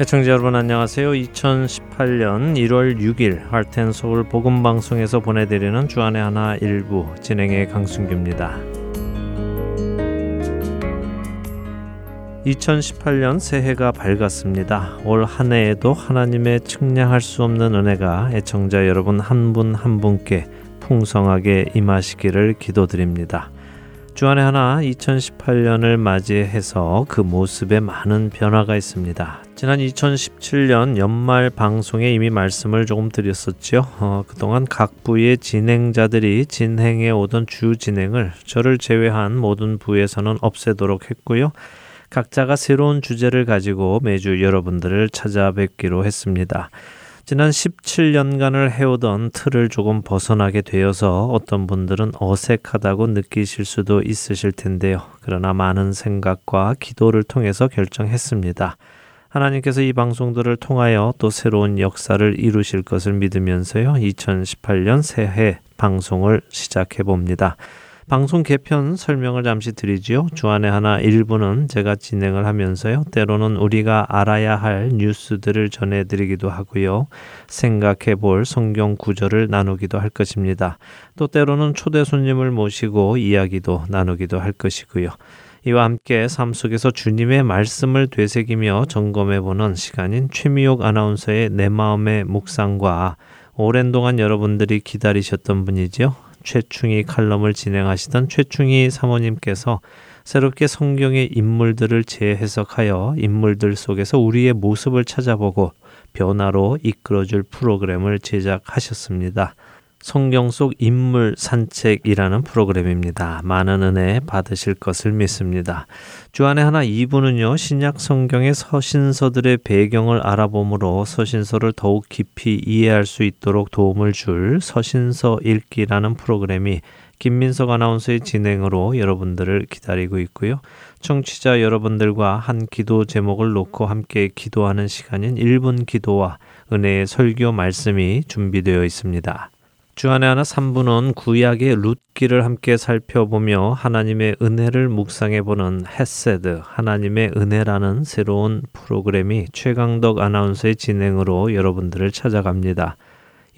애청자 여러분 안녕하세요. 2018년 1월 6일 할텐서울 복음방송에서 보내드리는 주안의 하나 일부 진행의 강순규입니다. 2018년 새해가 밝았습니다. 올 한 해에도 하나님의 측량할 수 없는 은혜가 애청자 여러분 한 분한 한 분께 풍성하게 임하시기를 기도드립니다. 주안의 하나 2018년을 맞이해서 그 모습에 많은 변화가 있습니다. 지난 2017년 연말 방송에 이미 말씀을 조금 드렸었죠. 어, 그동안 각 부의 진행자들이 진행해 오던 주 진행을 저를 제외한 모든 부에서는 없애도록 했고요. 각자가 새로운 주제를 가지고 매주 여러분들을 찾아뵙기로 했습니다. 지난 17년간을 해오던 틀을 조금 벗어나게 되어서 어떤 분들은 어색하다고 느끼실 수도 있으실 텐데요. 그러나 많은 생각과 기도를 통해서 결정했습니다. 하나님께서 이 방송들을 통하여 또 새로운 역사를 이루실 것을 믿으면서요. 2018년 새해 방송을 시작해 봅니다. 방송 개편 설명을 잠시 드리지요. 주안의 하나 일부는 제가 진행을 하면서요. 때로는 우리가 알아야 할 뉴스들을 전해드리기도 하고요. 생각해 볼 성경 구절을 나누기도 할 것입니다. 또 때로는 초대 손님을 모시고 이야기도 나누기도 할 것이고요. 이와 함께 삶 속에서 주님의 말씀을 되새기며 점검해 보는 시간인 최미옥 아나운서의 내 마음의 묵상과 오랜 동안 여러분들이 기다리셨던 분이죠. 최충희 칼럼을 진행하시던 최충희 사모님께서 새롭게 성경의 인물들을 재해석하여 인물들 속에서 우리의 모습을 찾아보고 변화로 이끌어줄 프로그램을 제작하셨습니다. 성경 속 인물 산책이라는 프로그램입니다. 많은 은혜 받으실 것을 믿습니다. 주안에 하나 2부는요, 신약 성경의 서신서들의 배경을 알아보므로 서신서를 더욱 깊이 이해할 수 있도록 도움을 줄 서신서 읽기라는 프로그램이 김민석 아나운서의 진행으로 여러분들을 기다리고 있고요. 청취자 여러분들과 한 기도 제목을 놓고 함께 기도하는 시간인 1분 기도와 은혜의 설교 말씀이 준비되어 있습니다. 주안의 하나 3부는 구약의 룻기를 함께 살펴보며 하나님의 은혜를 묵상해 보는 햇세드 하나님의 은혜라는 새로운 프로그램이 최강덕 아나운서의 진행으로 여러분들을 찾아갑니다.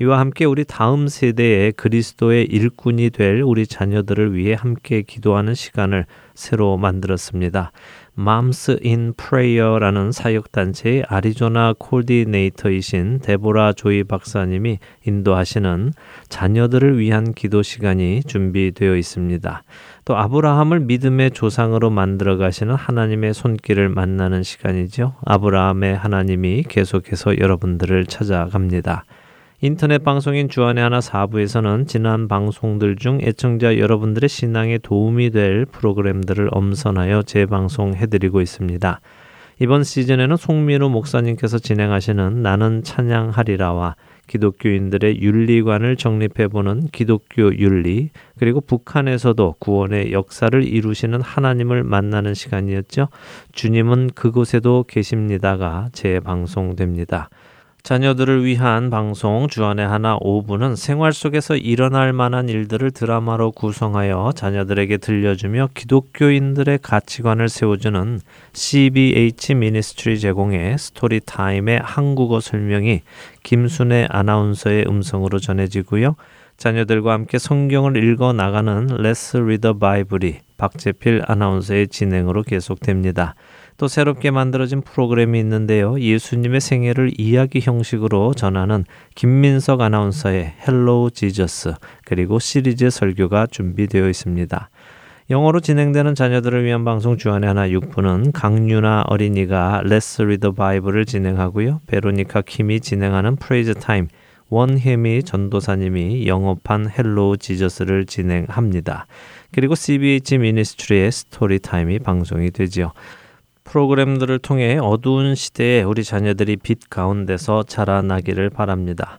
이와 함께 우리 다음 세대의 그리스도의 일꾼이 될 우리 자녀들을 위해 함께 기도하는 시간을 새로 만들었습니다. Moms in Prayer라는 사역단체의 아리조나 코디네이터이신 데보라 조이 박사님이 인도하시는 자녀들을 위한 기도 시간이 준비되어 있습니다. 또 아브라함을 믿음의 조상으로 만들어 가시는 하나님의 손길을 만나는 시간이죠. 아브라함의 하나님이 계속해서 여러분들을 찾아갑니다. 인터넷 방송인 주안의 하나 사부에서는 지난 방송들 중 애청자 여러분들의 신앙에 도움이 될 프로그램들을 엄선하여 재방송해드리고 있습니다. 이번 시즌에는 송민우 목사님께서 진행하시는 나는 찬양하리라와 기독교인들의 윤리관을 정립해보는 기독교 윤리, 그리고 북한에서도 구원의 역사를 이루시는 하나님을 만나는 시간이었죠. 주님은 그곳에도 계십니다가 재방송됩니다. 자녀들을 위한 방송 주안의 하나 5부는 생활 속에서 일어날 만한 일들을 드라마로 구성하여 자녀들에게 들려주며 기독교인들의 가치관을 세워주는 CBH Ministry 제공의 Story Time의 한국어 설명이 김순애 아나운서의 음성으로 전해지고요. 자녀들과 함께 성경을 읽어 나가는 Let's Read the Bible이 박재필 아나운서의 진행으로 계속됩니다. 또 새롭게 만들어진 프로그램이 있는데요. 예수님의 생애를 이야기 형식으로 전하는 김민석 아나운서의 Hello Jesus 그리고 시리즈 설교가 준비되어 있습니다. 영어로 진행되는 자녀들을 위한 방송 주안의 하나 6부는 강유나 어린이가 Let's Read the Bible을 진행하고요. 베로니카 킴이 진행하는 Praise Time, 원혜미 전도사님이 영어판 Hello Jesus를 진행합니다. 그리고 CBH Ministry의 Story Time이 방송이 되지요. 프로그램들을 통해 어두운 시대에 우리 자녀들이 빛 가운데서 자라나기를 바랍니다.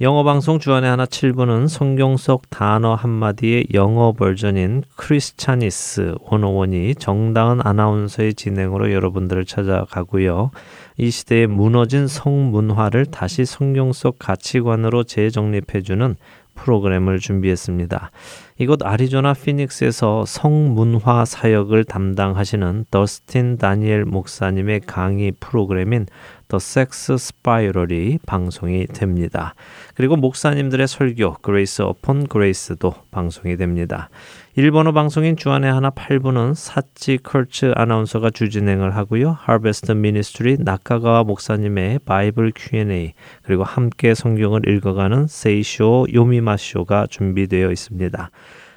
영어 방송 주안의 하나 7부는 성경 속 단어 한마디의 영어 버전인 Christianese 101이 정다은 아나운서의 진행으로 여러분들을 찾아가고요. 이 시대에 무너진 성문화를 다시 성경 속 가치관으로 재정립해주는 프로그램을 준비했습니다. 이곳 아리조나 피닉스에서 성문화 사역을 담당하시는 더스틴 다니엘 목사님의 강의 프로그램인 더 섹스 스파이럴이 방송이 됩니다. 그리고 목사님들의 설교 Grace upon Grace도 방송이 됩니다. 일본어 방송인 주안의 하나 8부는 사치 컬츠 아나운서가 주진행을 하고요. Harvest Ministry 낙가가와 목사님의 Bible Q&A 그리고 함께 성경을 읽어가는 세이쇼 요미마쇼가 준비되어 있습니다.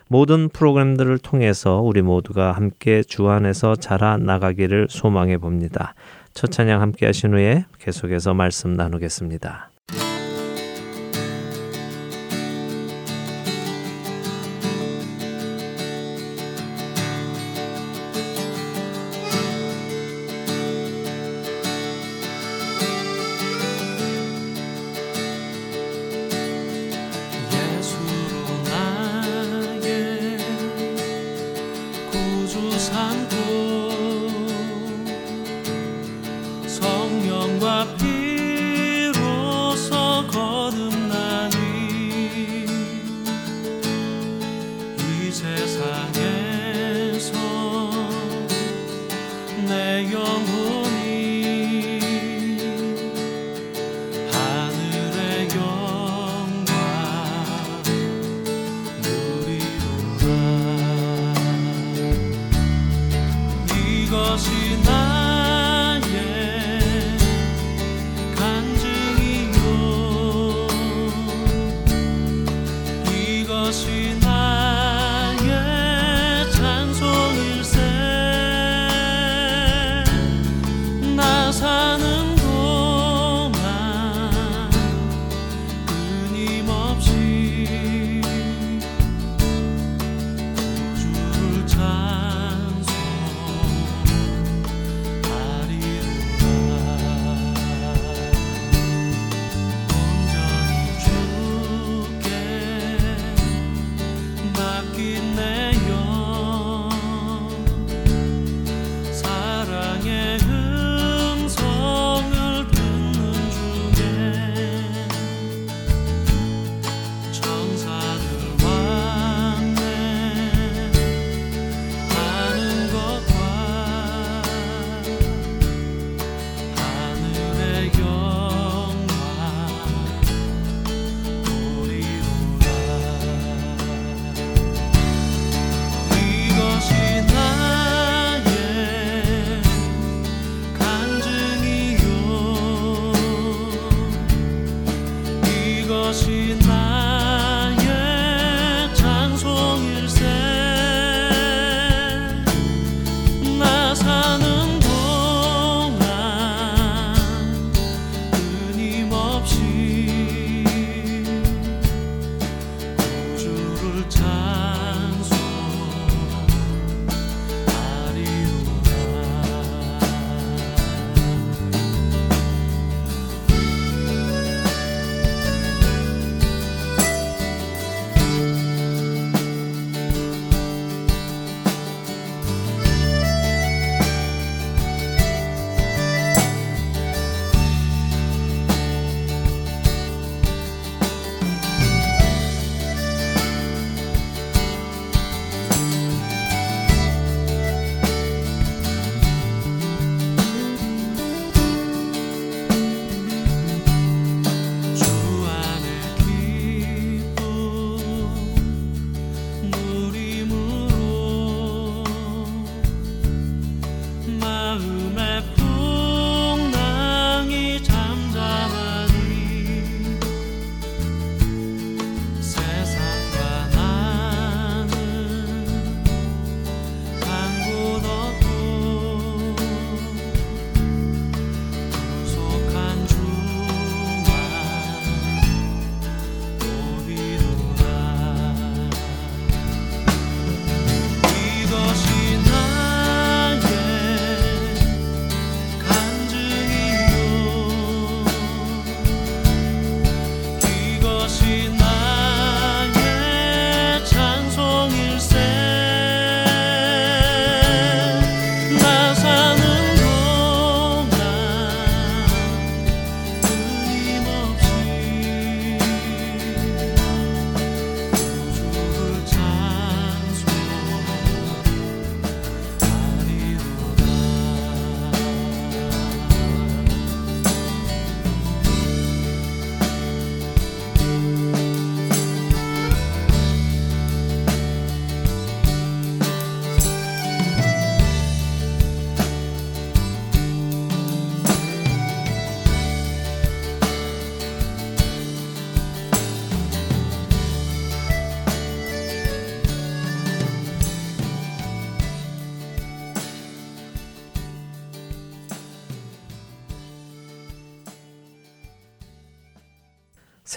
모든 프로그램들을 통해서 우리 모두가 함께 주 안에서 자라 나가기를 소망해 봅니다. 첫 찬양 함께 하신 후에 계속해서 말씀 나누겠습니다.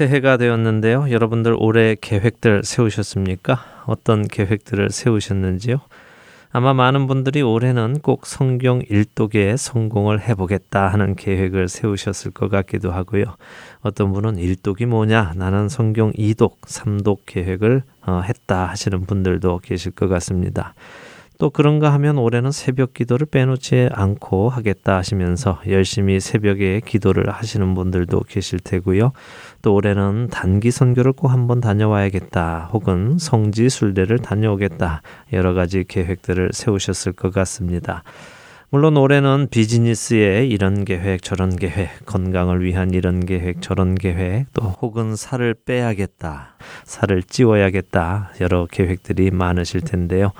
새해가 되었는데요. 여러분들 올해 계획들 세우셨습니까? 어떤 계획들을 세우셨는지요? 아마 많은 분들이 올해는 꼭 성경 일독에 성공을 해보겠다 하는 계획을 세우셨을 것 같기도 하고요. 어떤 분은 일독이 뭐냐? 나는 성경 이독, 삼독 계획을 어, 했다 하시는 분들도 계실 것 같습니다. 또 그런가 하면 올해는 새벽 기도를 빼놓지 않고 하겠다 하시면서 열심히 새벽에 기도를 하시는 분들도 계실 테고요. 또 올해는 단기 선교를 꼭 한번 다녀와야겠다 혹은 성지 순례를 다녀오겠다 여러 가지 계획들을 세우셨을 것 같습니다. 물론 올해는 비즈니스에 이런 계획 저런 계획 건강을 위한 이런 계획 저런 계획 또 혹은 살을 빼야겠다 살을 찌워야겠다 여러 계획들이 많으실 텐데요.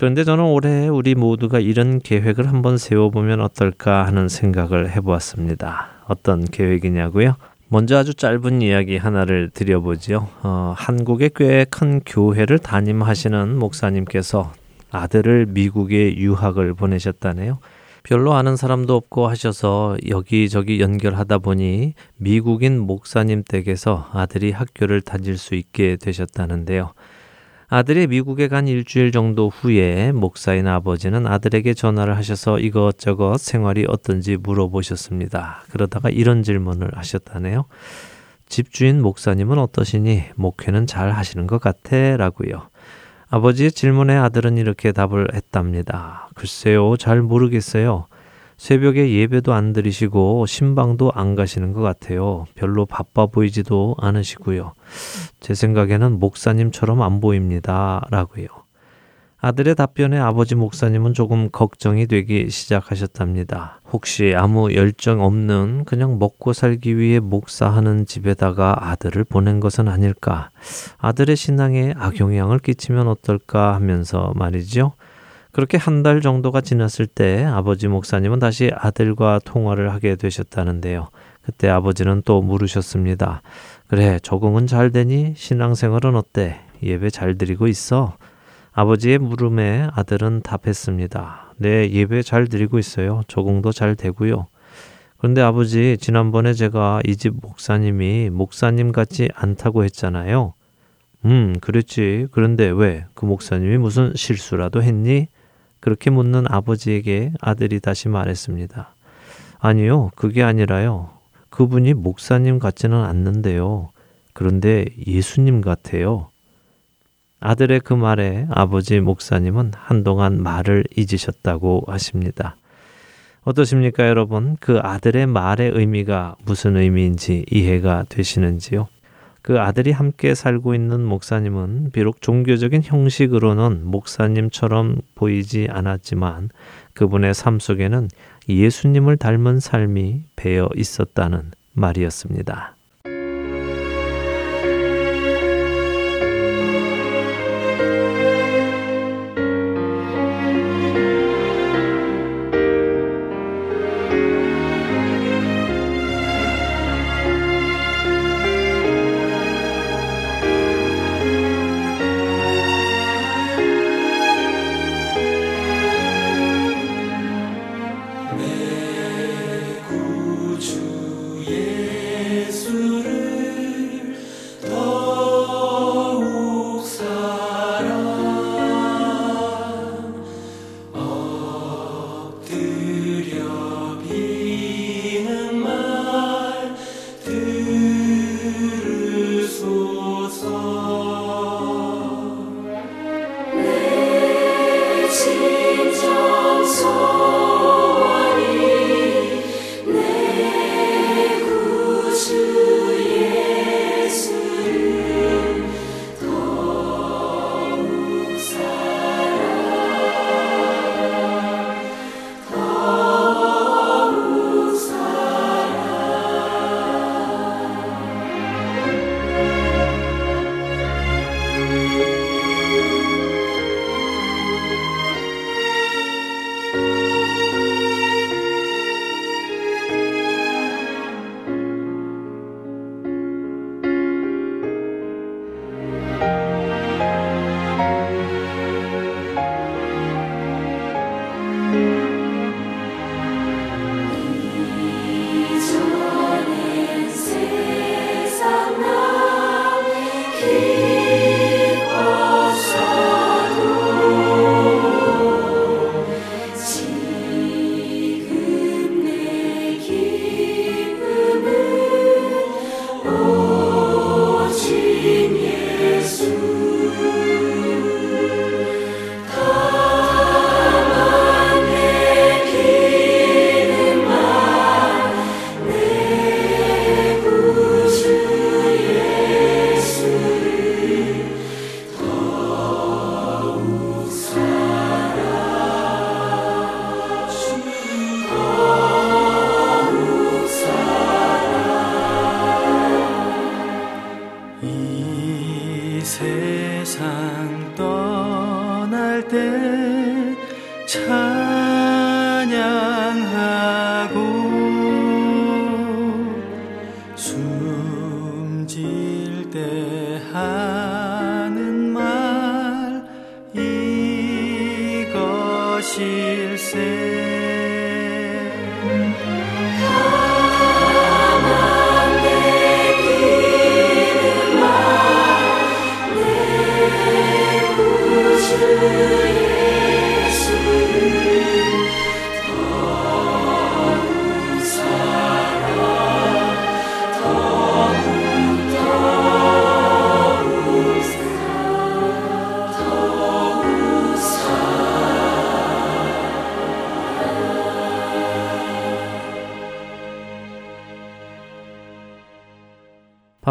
그런데 저는 올해 우리 모두가 이런 계획을 한번 세워보면 어떨까 하는 생각을 해보았습니다. 어떤 계획이냐고요? 먼저 아주 짧은 이야기 하나를 드려보지요. 어, 한국의 꽤큰 교회를 담임하시는 목사님께서 아들을 미국에 유학을 보내셨다네요. 별로 아는 사람도 없고 하셔서 여기저기 연결하다 보니 미국인 목사님 댁에서 아들이 학교를 다닐 수 있게 되셨다는데요. 아들이 미국에 간 일주일 정도 후에 목사인 아버지는 아들에게 전화를 하셔서 이것저것 생활이 어떤지 물어보셨습니다. 그러다가 이런 질문을 하셨다네요. 집주인 목사님은 어떠시니? 목회는 잘 하시는 것 같아? 라고요. 아버지의 질문에 아들은 이렇게 답을 했답니다. 글쎄요, 잘 모르겠어요. 새벽에 예배도 안 드리시고 신방도 안 가시는 것 같아요. 별로 바빠 보이지도 않으시고요. 제 생각에는 목사님처럼 안 보입니다. 라고요. 아들의 답변에 아버지 목사님은 조금 걱정이 되기 시작하셨답니다. 혹시 아무 열정 없는 그냥 먹고 살기 위해 목사하는 집에다가 아들을 보낸 것은 아닐까? 아들의 신앙에 악영향을 끼치면 어떨까 하면서 말이죠. 그렇게 한 달 정도가 지났을 때 아버지 목사님은 다시 아들과 통화를 하게 되셨다는데요. 그때 아버지는 또 물으셨습니다. 그래, 적응은 잘 되니? 신앙생활은 어때? 예배 잘 드리고 있어? 아버지의 물음에 아들은 답했습니다. 네, 예배 잘 드리고 있어요. 적응도 잘 되고요. 그런데 아버지, 지난번에 제가 이 집 목사님이 목사님 같지 않다고 했잖아요. 음, 그랬지. 그런데 왜? 그 목사님이 무슨 실수라도 했니? 그렇게 묻는 아버지에게 아들이 다시 말했습니다. 아니요, 그게 아니라요. 그분이 목사님 같지는 않는데요. 그런데 예수님 같아요. 아들의 그 말에 아버지 목사님은 한동안 말을 잊으셨다고 하십니다. 어떠십니까, 여러분? 그 아들의 말의 의미가 무슨 의미인지 이해가 되시는지요? 그 아들이 함께 살고 있는 목사님은 비록 종교적인 형식으로는 목사님처럼 보이지 않았지만 그분의 삶 속에는 예수님을 닮은 삶이 배어 있었다는 말이었습니다.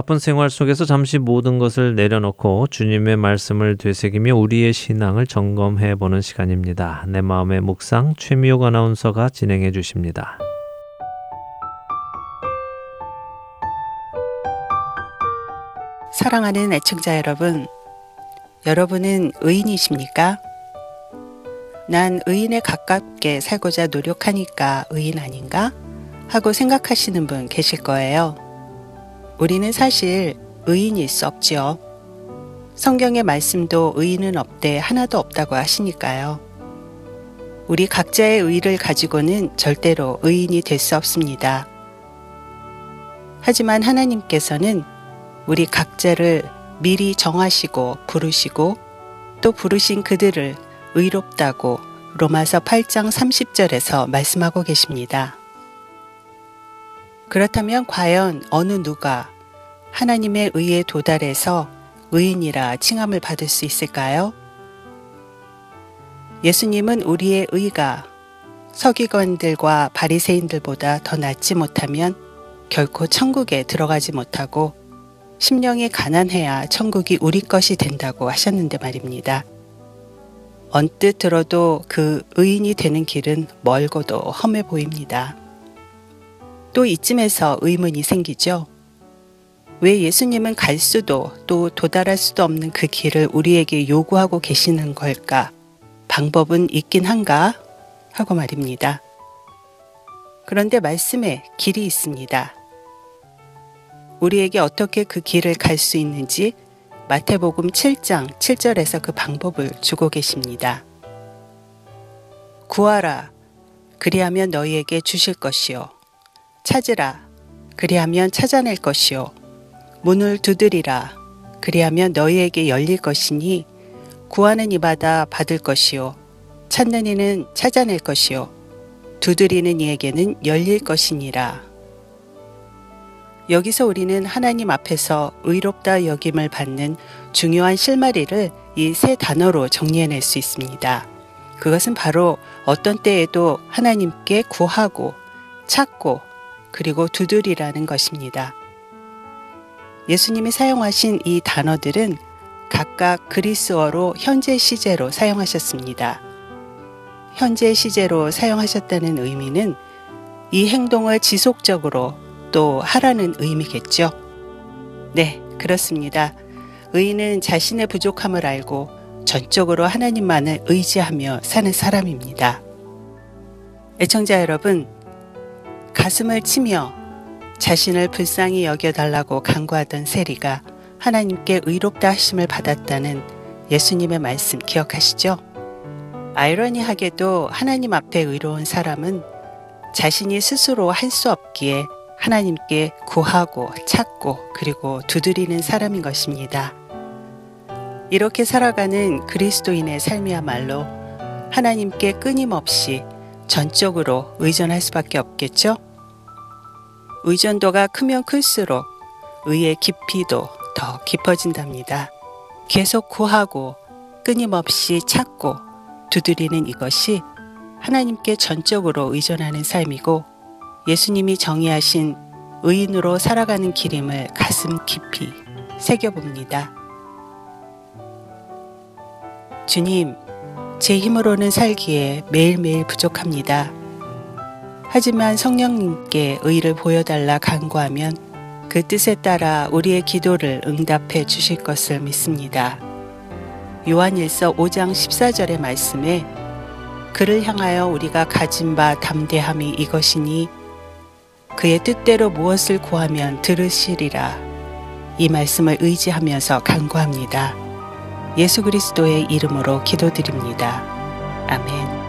바쁜 생활 속에서 잠시 모든 것을 내려놓고 주님의 말씀을 되새기며 우리의 신앙을 점검해 보는 시간입니다. 내 마음의 묵상 최미옥 아나운서가 진행해 주십니다. 사랑하는 애청자 여러분, 여러분은 의인이십니까? 난 의인에 가깝게 살고자 노력하니까 의인 아닌가? 하고 생각하시는 분 계실 거예요. 우리는 사실 의인일 수 없지요. 성경의 말씀도 의인은 없대 하나도 없다고 하시니까요. 우리 각자의 의를 가지고는 절대로 의인이 될 수 없습니다. 하지만 하나님께서는 우리 각자를 미리 정하시고 부르시고 또 부르신 그들을 의롭다고 로마서 8장 30절에서 말씀하고 계십니다. 그렇다면 과연 어느 누가 하나님의 의에 도달해서 의인이라 칭함을 받을 수 있을까요? 예수님은 우리의 의가 서기관들과 바리새인들보다 더 낫지 못하면 결코 천국에 들어가지 못하고 심령이 가난해야 천국이 우리 것이 된다고 하셨는데 말입니다. 언뜻 들어도 그 의인이 되는 길은 멀고도 험해 보입니다. 또 이쯤에서 의문이 생기죠. 왜 예수님은 갈 수도 또 도달할 수도 없는 그 길을 우리에게 요구하고 계시는 걸까? 방법은 있긴 한가? 하고 말입니다. 그런데 말씀에 길이 있습니다. 우리에게 어떻게 그 길을 갈 수 있는지 마태복음 7장 7절에서 그 방법을 주고 계십니다. 구하라. 그리하면 너희에게 주실 것이요. 찾으라. 그리하면 찾아낼 것이요. 문을 두드리라. 그리하면 너희에게 열릴 것이니 구하는 이마다 받을 것이요. 찾는 이는 찾아낼 것이요. 두드리는 이에게는 열릴 것이니라. 여기서 우리는 하나님 앞에서 의롭다 여김을 받는 중요한 실마리를 이 세 단어로 정리해낼 수 있습니다. 그것은 바로 어떤 때에도 하나님께 구하고 찾고 그리고 두드리라는 것입니다. 예수님이 사용하신 이 단어들은 각각 그리스어로 현재 시제로 사용하셨습니다. 현재 시제로 사용하셨다는 의미는 이 행동을 지속적으로 또 하라는 의미겠죠. 네, 그렇습니다. 의인은 자신의 부족함을 알고 전적으로 하나님만을 의지하며 사는 사람입니다. 애청자 여러분, 가슴을 치며 자신을 불쌍히 여겨달라고 간구하던 세리가 하나님께 의롭다 하심을 받았다는 예수님의 말씀 기억하시죠? 아이러니하게도 하나님 앞에 의로운 사람은 자신이 스스로 할 수 없기에 하나님께 구하고 찾고 그리고 두드리는 사람인 것입니다. 이렇게 살아가는 그리스도인의 삶이야말로 하나님께 끊임없이 전적으로 의존할 수밖에 없겠죠? 의존도가 크면 클수록 의의 깊이도 더 깊어진답니다. 계속 구하고 끊임없이 찾고 두드리는 이것이 하나님께 전적으로 의존하는 삶이고 예수님이 정의하신 의인으로 살아가는 길임을 가슴 깊이 새겨봅니다. 주님, 제 힘으로는 살기에 매일매일 부족합니다. 하지만 성령님께 의를 보여달라 간구하면 그 뜻에 따라 우리의 기도를 응답해 주실 것을 믿습니다. 요한일서 5장 14절의 말씀에 그를 향하여 우리가 가진 바 담대함이 이것이니 그의 뜻대로 무엇을 구하면 들으시리라. 이 말씀을 의지하면서 간구합니다. 예수 그리스도의 이름으로 기도드립니다. 아멘.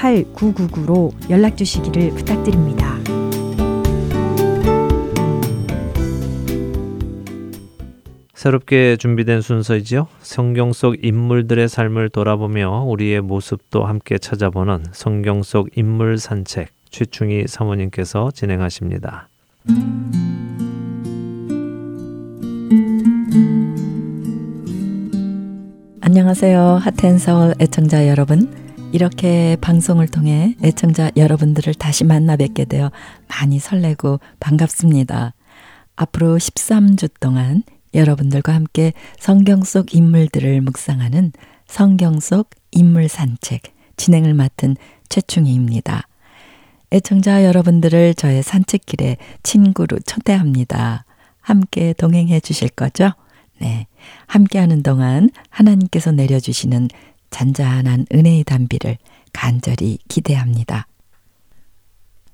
602-866-8999로 연락 주시기를 부탁드립니다. 새롭게 준비된 순서이지요. 성경 속 인물들의 삶을 돌아보며 우리의 모습도 함께 찾아보는 성경 속 인물 산책 최충희 사모님께서 진행하십니다. 안녕하세요. 하텐서울 애청자 여러분. 이렇게 방송을 통해 애청자 여러분들을 다시 만나 뵙게 되어 많이 설레고 반갑습니다. 앞으로 13주 동안 여러분들과 함께 성경 속 인물들을 묵상하는 성경 속 인물 산책 진행을 맡은 최충희입니다. 애청자 여러분들을 저의 산책길에 친구로 초대합니다. 함께 동행해 주실 거죠? 네. 함께하는 동안 하나님께서 내려주시는 잔잔한 은혜의 단비를 간절히 기대합니다.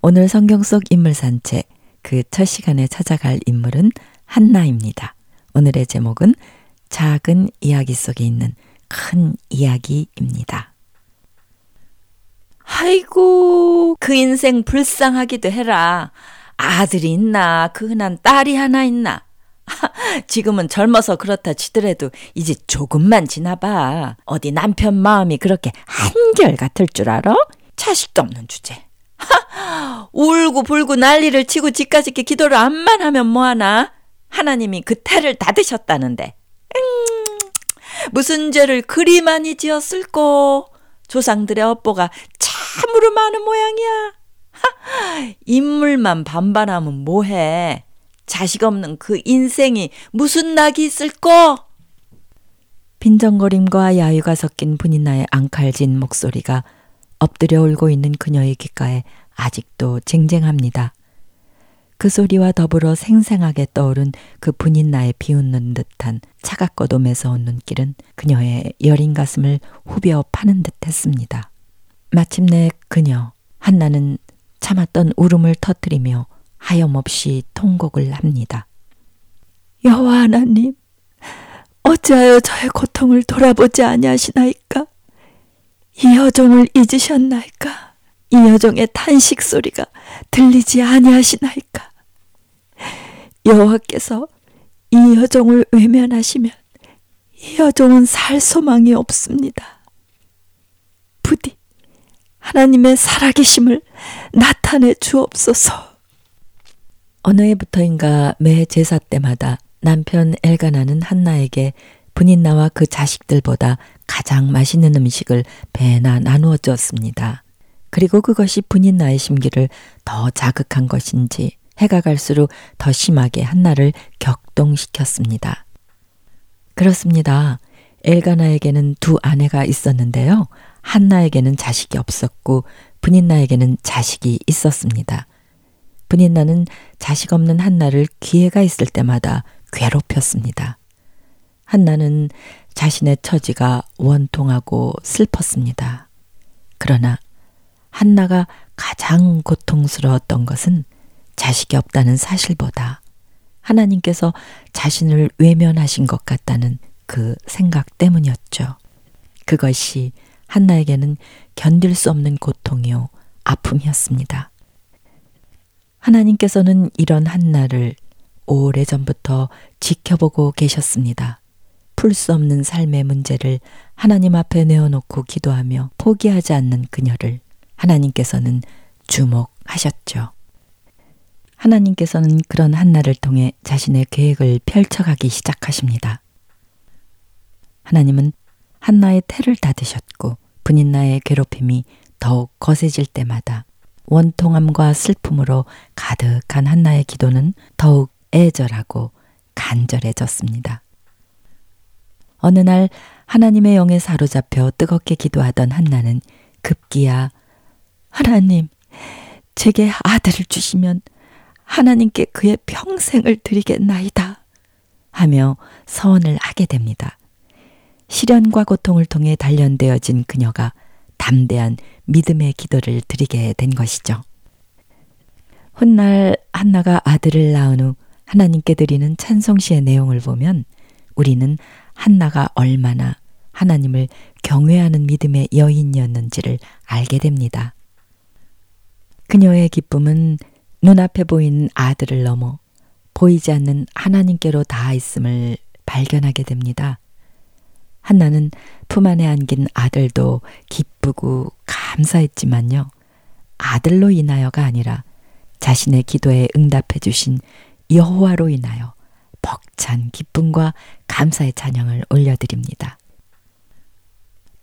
오늘 성경 속 인물 산책 그 첫 시간에 찾아갈 인물은 한나입니다. 오늘의 제목은 작은 이야기 속에 있는 큰 이야기입니다. 아이고, 그 인생 불쌍하기도 해라. 아들이 있나, 그 흔한 딸이 하나 있나. 지금은 젊어서 그렇다 치더라도 이제 조금만 지나봐. 어디 남편 마음이 그렇게 한결 같을 줄 알아? 자식도 없는 주제. 하, 울고 불고 난리를 치고 집까지 기도를 안만 하면 뭐하나? 하나님이 그 태를 닫으셨다는데. 음, 무슨 죄를 그리 많이 지었을꼬? 조상들의 업보가 참으로 많은 모양이야. 하, 인물만 반반하면 뭐해? 자식 없는 그 인생이 무슨 낙이 있을꼬? 빈정거림과 야유가 섞인 분이나의 앙칼진 목소리가 엎드려 울고 있는 그녀의 귓가에 아직도 쟁쟁합니다. 그 소리와 더불어 생생하게 떠오른 그 분인 나의 비웃는 듯한 차갑고도 매서운 눈길은 그녀의 여린 가슴을 후벼 파는 듯 했습니다. 마침내 그녀, 한나는 참았던 울음을 터뜨리며 하염없이 통곡을 합니다. 여호와 하나님, 어찌하여 저의 고통을 돌아보지 아니하시나이까? 이 여종을 잊으셨나이까? 이 여종의 탄식 소리가 들리지 아니하시나이까? 여호와께서 이 여종을 외면하시면 이 여종은 살 소망이 없습니다. 부디 하나님의 살아계심을 나타내 주옵소서. 어느 해부터인가 매 제사 때마다 남편 엘가나는 한나에게 분인 나와 그 자식들보다 가장 맛있는 음식을 배나 나누어 주었습니다. 그리고 그것이 분인 나의 심기를 더 자극한 것인지 해가 갈수록 더 심하게 한나를 격동시켰습니다. 그렇습니다. 엘가나에게는 두 아내가 있었는데요. 한나에게는 자식이 없었고 분인 나에게는 자식이 있었습니다. 분인 나는 자식 없는 한나를 기회가 있을 때마다 괴롭혔습니다. 한나는 자신의 처지가 원통하고 슬펐습니다. 그러나 한나가 가장 고통스러웠던 것은 자식이 없다는 사실보다 하나님께서 자신을 외면하신 것 같다는 그 생각 때문이었죠. 그것이 한나에게는 견딜 수 없는 고통이요, 아픔이었습니다. 하나님께서는 이런 한나를 오래전부터 지켜보고 계셨습니다. 풀 수 없는 삶의 문제를 하나님 앞에 내어놓고 기도하며 포기하지 않는 그녀를 하나님께서는 주목하셨죠. 하나님께서는 그런 한나를 통해 자신의 계획을 펼쳐가기 시작하십니다. 하나님은 한나의 태를 닫으셨고 분인나의 괴롭힘이 더욱 거세질 때마다 원통함과 슬픔으로 가득한 한나의 기도는 더욱 애절하고 간절해졌습니다. 어느 날 하나님의 영에 사로잡혀 뜨겁게 기도하던 한나는 급기야 하나님, 제게 아들을 주시면 하나님께 그의 평생을 드리겠나이다. 하며 서원을 하게 됩니다. 시련과 고통을 통해 단련되어진 그녀가 담대한 믿음의 기도를 드리게 된 것이죠. 훗날 한나가 아들을 낳은 후 하나님께 드리는 찬송시의 내용을 보면 우리는 한나가 얼마나 하나님을 경외하는 믿음의 여인이었는지를 알게 됩니다. 그녀의 기쁨은 눈앞에 보인 아들을 넘어 보이지 않는 하나님께로 닿아 있음을 발견하게 됩니다. 한나는 품 안에 안긴 아들도 기쁘고 감사했지만요. 아들로 인하여가 아니라 자신의 기도에 응답해 주신 여호와로 인하여 벅찬 기쁨과 감사의 찬양을 올려드립니다.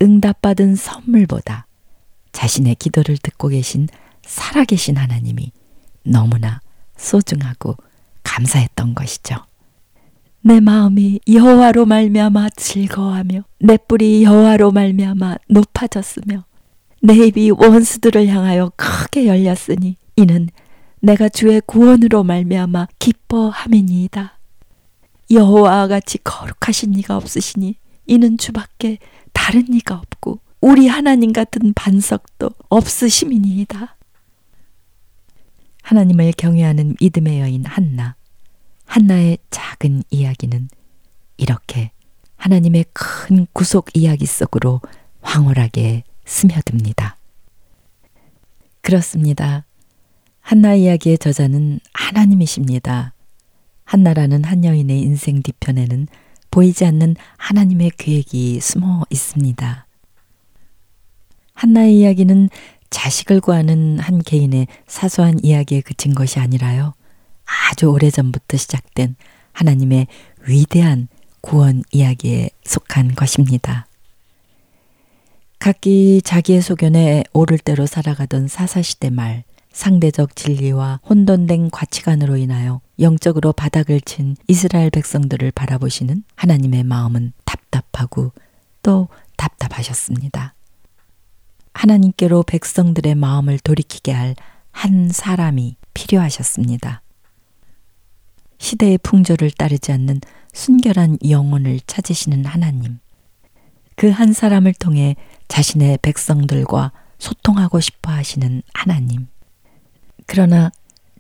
응답받은 선물보다 자신의 기도를 듣고 계신 살아계신 하나님이 너무나 소중하고 감사했던 것이죠. 내 마음이 여호와로 말미암아 즐거워하며 내 뿔이 여호와로 말미암아 높아졌으며 내 입이 원수들을 향하여 크게 열렸으니 이는 내가 주의 구원으로 말미암아 기뻐함이니이다. 여호와와 같이 거룩하신 이가 없으시니 이는 주밖에 다른 이가 없고 우리 하나님 같은 반석도 없으심이니이다. 하나님을 경외하는 믿음의 여인 한나. 한나의 작은 이야기는 이렇게 하나님의 큰 구속 이야기 속으로 황홀하게 스며듭니다. 그렇습니다. 한나 이야기의 저자는 하나님이십니다. 한나라는 한 여인의 인생 뒤편에는 보이지 않는 하나님의 계획이 숨어 있습니다. 한나의 이야기는 자식을 구하는 한 개인의 사소한 이야기에 그친 것이 아니라요. 아주 오래전부터 시작된 하나님의 위대한 구원 이야기에 속한 것입니다. 각기 자기의 소견에 오를 대로 살아가던 사사시대 말 상대적 진리와 혼돈된 가치관으로 인하여 영적으로 바닥을 친 이스라엘 백성들을 바라보시는 하나님의 마음은 답답하고 또 답답하셨습니다. 하나님께로 백성들의 마음을 돌이키게 할 한 사람이 필요하셨습니다. 시대의 풍조를 따르지 않는 순결한 영혼을 찾으시는 하나님. 그 한 사람을 통해 자신의 백성들과 소통하고 싶어 하시는 하나님. 그러나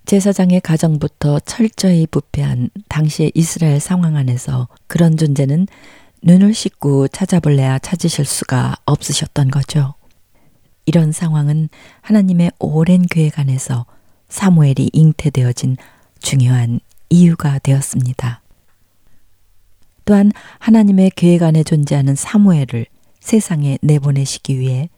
제사장의 가정부터 철저히 부패한 당시의 이스라엘 상황 안에서 그런 존재는 눈을 씻고 찾아볼래야 찾으실 수가 없으셨던 거죠. 이런 상황은 하나님의 오랜 계획 안에서 사무엘이 잉태되어진 중요한 이유가 되었습니다. 또한 하나님의 계획 안에 존재하는 사무엘을 세상에 내보내시기 위해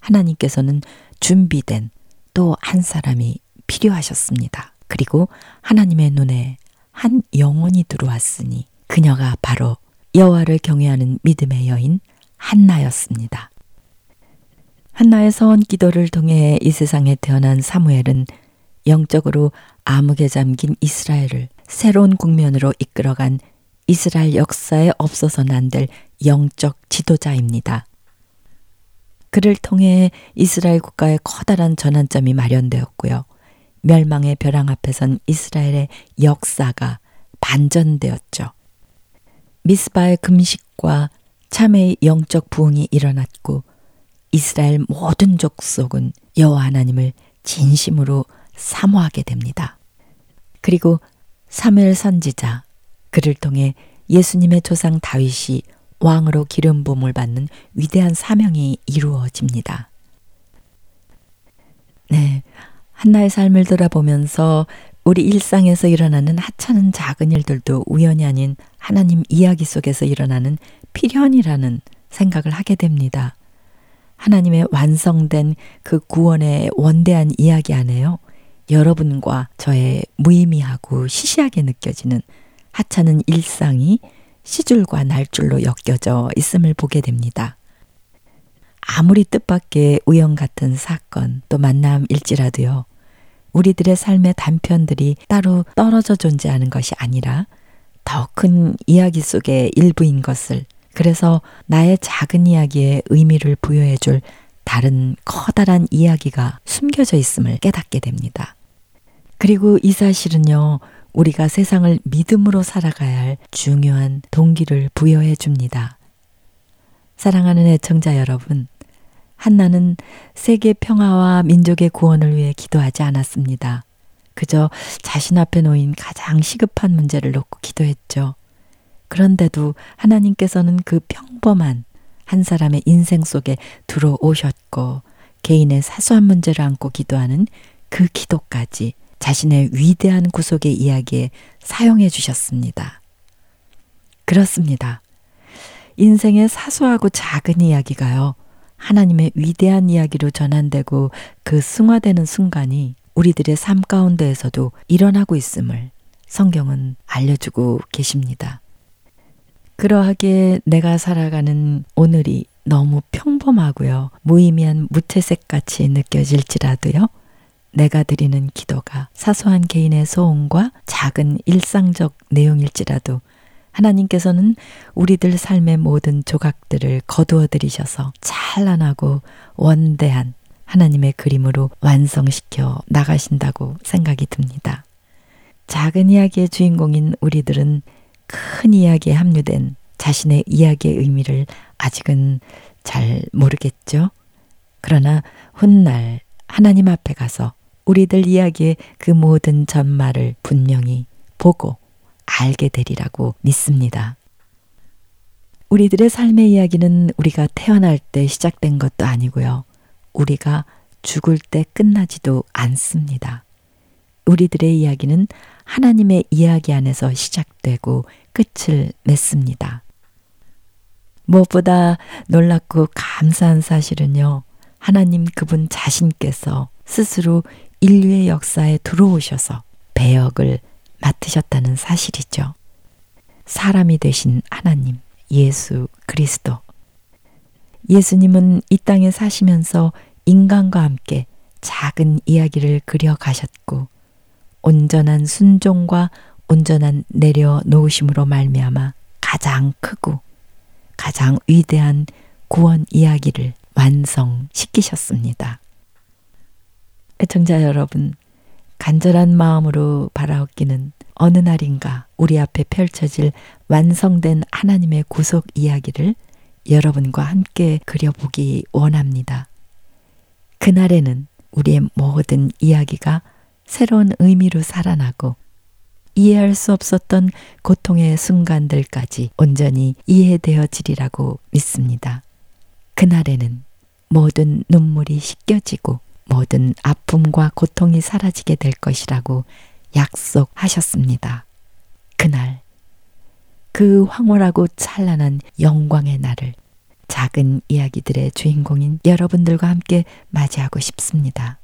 하나님께서는 준비된 또 한 사람이 필요하셨습니다. 그리고 하나님의 눈에 한 영혼이 들어왔으니 그녀가 바로 여호와를 경외하는 믿음의 여인 한나였습니다. 한나의 서원 기도를 통해 이 세상에 태어난 사무엘은 영적으로 암흑에 잠긴 이스라엘을 새로운 국면으로 이끌어간 이스라엘 역사에 없어서는 안 될 영적 지도자입니다. 그를 통해 이스라엘 국가의 커다란 전환점이 마련되었고요. 멸망의 벼랑 앞에선 이스라엘의 역사가 반전되었죠. 미스바의 금식과 참회의 영적 부흥이 일어났고 이스라엘 모든 족속은 여호와 하나님을 진심으로 사모하게 됩니다. 그리고 사무엘 선지자 그를 통해 예수님의 조상 다윗이 왕으로 기름 부음을 받는 위대한 사명이 이루어집니다. 네. 한나의 삶을 돌아보면서 우리 일상에서 일어나는 하찮은 작은 일들도 우연이 아닌 하나님 이야기 속에서 일어나는 필연이라는 생각을 하게 됩니다. 하나님의 완성된 그 구원의 원대한 이야기 안에요. 여러분과 저의 무의미하고 시시하게 느껴지는 하찮은 일상이 시줄과 날줄로 엮여져 있음을 보게 됩니다. 아무리 뜻밖의 우연 같은 사건 또 만남일지라도요. 우리들의 삶의 단편들이 따로 떨어져 존재하는 것이 아니라 더 큰 이야기 속의 일부인 것을 그래서 나의 작은 이야기에 의미를 부여해 줄 다른 커다란 이야기가 숨겨져 있음을 깨닫게 됩니다. 그리고 이 사실은요, 우리가 세상을 믿음으로 살아가야 할 중요한 동기를 부여해 줍니다. 사랑하는 애청자 여러분, 한나는 세계 평화와 민족의 구원을 위해 기도하지 않았습니다. 그저 자신 앞에 놓인 가장 시급한 문제를 놓고 기도했죠. 그런데도 하나님께서는 그 평범한 한 사람의 인생 속에 들어오셨고 개인의 사소한 문제를 안고 기도하는 그 기도까지 자신의 위대한 구속의 이야기에 사용해 주셨습니다. 그렇습니다. 인생의 사소하고 작은 이야기가요. 하나님의 위대한 이야기로 전환되고 그 승화되는 순간이 우리들의 삶 가운데에서도 일어나고 있음을 성경은 알려주고 계십니다. 그러하기에 내가 살아가는 오늘이 너무 평범하고요. 무의미한 무채색 같이 느껴질지라도요. 내가 드리는 기도가 사소한 개인의 소원과 작은 일상적 내용일지라도 하나님께서는 우리들 삶의 모든 조각들을 거두어 들이셔서 찬란하고 원대한 하나님의 그림으로 완성시켜 나가신다고 생각이 듭니다. 작은 이야기의 주인공인 우리들은 큰 이야기에 합류된 자신의 이야기의 의미를 아직은 잘 모르겠죠. 그러나 훗날 하나님 앞에 가서 우리들 이야기의 그 모든 전말을 분명히 보고 알게 되리라고 믿습니다. 우리들의 삶의 이야기는 우리가 태어날 때 시작된 것도 아니고요. 우리가 죽을 때 끝나지도 않습니다. 우리들의 이야기는 하나님의 이야기 안에서 시작되고 끝을 맺습니다. 무엇보다 놀랍고 감사한 사실은요. 하나님 그분 자신께서 스스로 인류의 역사에 들어오셔서 배역을 맡으셨다는 사실이죠. 사람이 되신 하나님, 예수 그리스도. 예수님은 이 땅에 사시면서 인간과 함께 작은 이야기를 그려 가셨고 온전한 순종과 온전한 내려놓으심으로 말미암아 가장 크고 가장 위대한 구원 이야기를 완성시키셨습니다. 애청자 여러분, 간절한 마음으로 바라옵기는 어느 날인가 우리 앞에 펼쳐질 완성된 하나님의 구속 이야기를 여러분과 함께 그려보기 원합니다. 그날에는 우리의 모든 이야기가 새로운 의미로 살아나고 이해할 수 없었던 고통의 순간들까지 온전히 이해되어지리라고 믿습니다. 그날에는 모든 눈물이 씻겨지고 모든 아픔과 고통이 사라지게 될 것이라고 약속하셨습니다. 그날, 그 황홀하고 찬란한 영광의 날을 작은 이야기들의 주인공인 여러분들과 함께 맞이하고 싶습니다.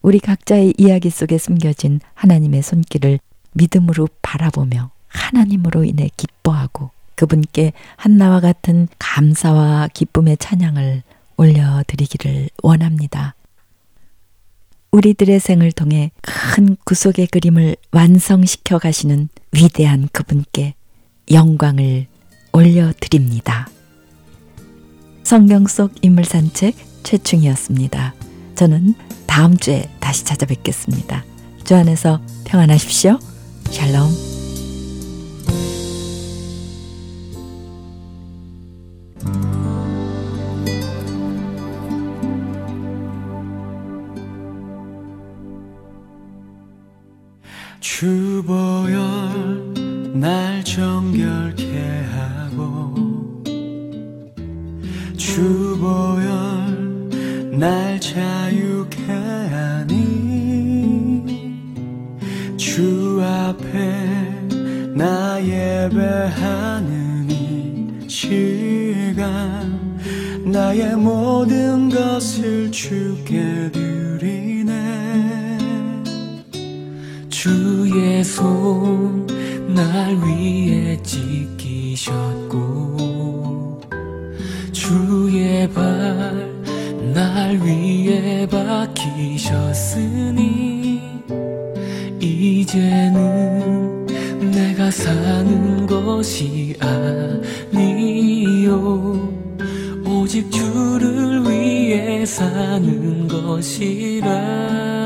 우리 각자의 이야기 속에 숨겨진 하나님의 손길을 믿음으로 바라보며 하나님으로 인해 기뻐하고 그분께 한나와 같은 감사와 기쁨의 찬양을 올려드리기를 원합니다. 우리들의 생을 통해 큰 구속의 그림을 완성시켜 가시는 위대한 그분께 영광을 올려드립니다. 성경 속 인물 산책 최충이었습니다. 저는 다음 주에 다시 찾아뵙겠습니다. 주 안에서 평안하십시오. 샬롬. 주보열 날 정결케 하고 주보열 날 자유케 하니 주 앞에 나 예배하는 이 시간 나의 모든 것을 주께 드리네 주의 손 날 위에 지키셨고 주의 발 날 위에 박히셨으니 이제는 내가 사는 것이 아니요. 오직 주를 위해 사는 것이라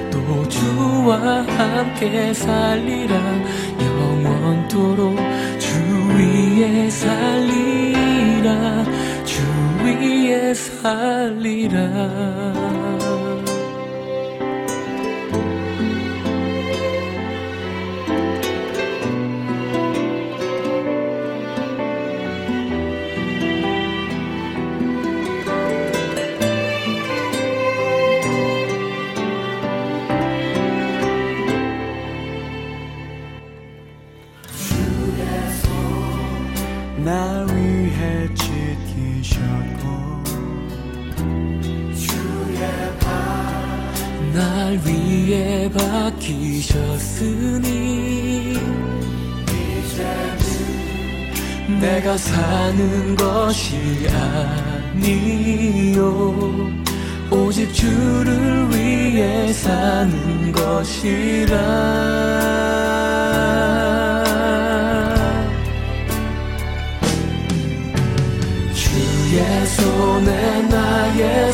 주와 함께 살리라. 영원토록 주 위에 살리라. 주 위에 살리라 위해 박히셨으니 내가 사는 것이 아니요. 오직 주를 위해 사는 것이라. 주의 손에 나의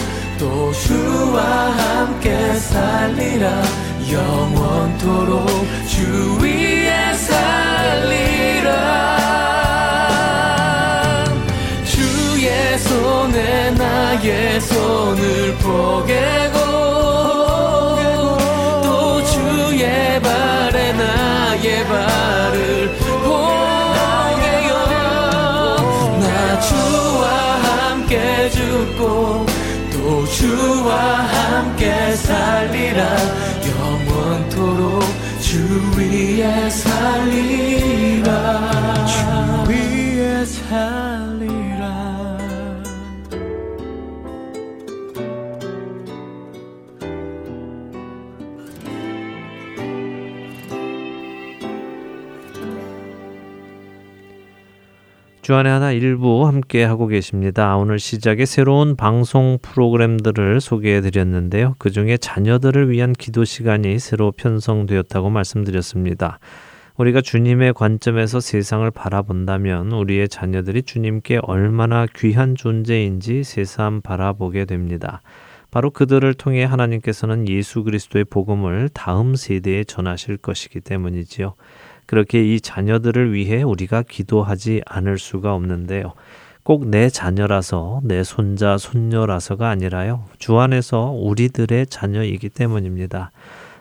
주와 함께 살리라. 영원토록 주 위에 살리라. 주의 손에 나의 손을 포개고 또 주의 발에 나의 발을 포개요. 나 주와 함께 죽고 또 주와 함께 살리라. 영원토록 주 위에 살리라. 주 위에 살리라 주안의 하나 일부 함께 하고 계십니다. 오늘 시작에 새로운 방송 프로그램들을 소개해 드렸는데요. 그 중에 자녀들을 위한 기도 시간이 새로 편성되었다고 말씀드렸습니다. 우리가 주님의 관점에서 세상을 바라본다면 우리의 자녀들이 주님께 얼마나 귀한 존재인지 새삼 바라보게 됩니다. 바로 그들을 통해 하나님께서는 예수 그리스도의 복음을 다음 세대에 전하실 것이기 때문이지요. 그렇게 이 자녀들을 위해 우리가 기도하지 않을 수가 없는데요. 꼭 내 자녀라서 내 손자 손녀라서가 아니라요. 주 안에서 우리들의 자녀이기 때문입니다.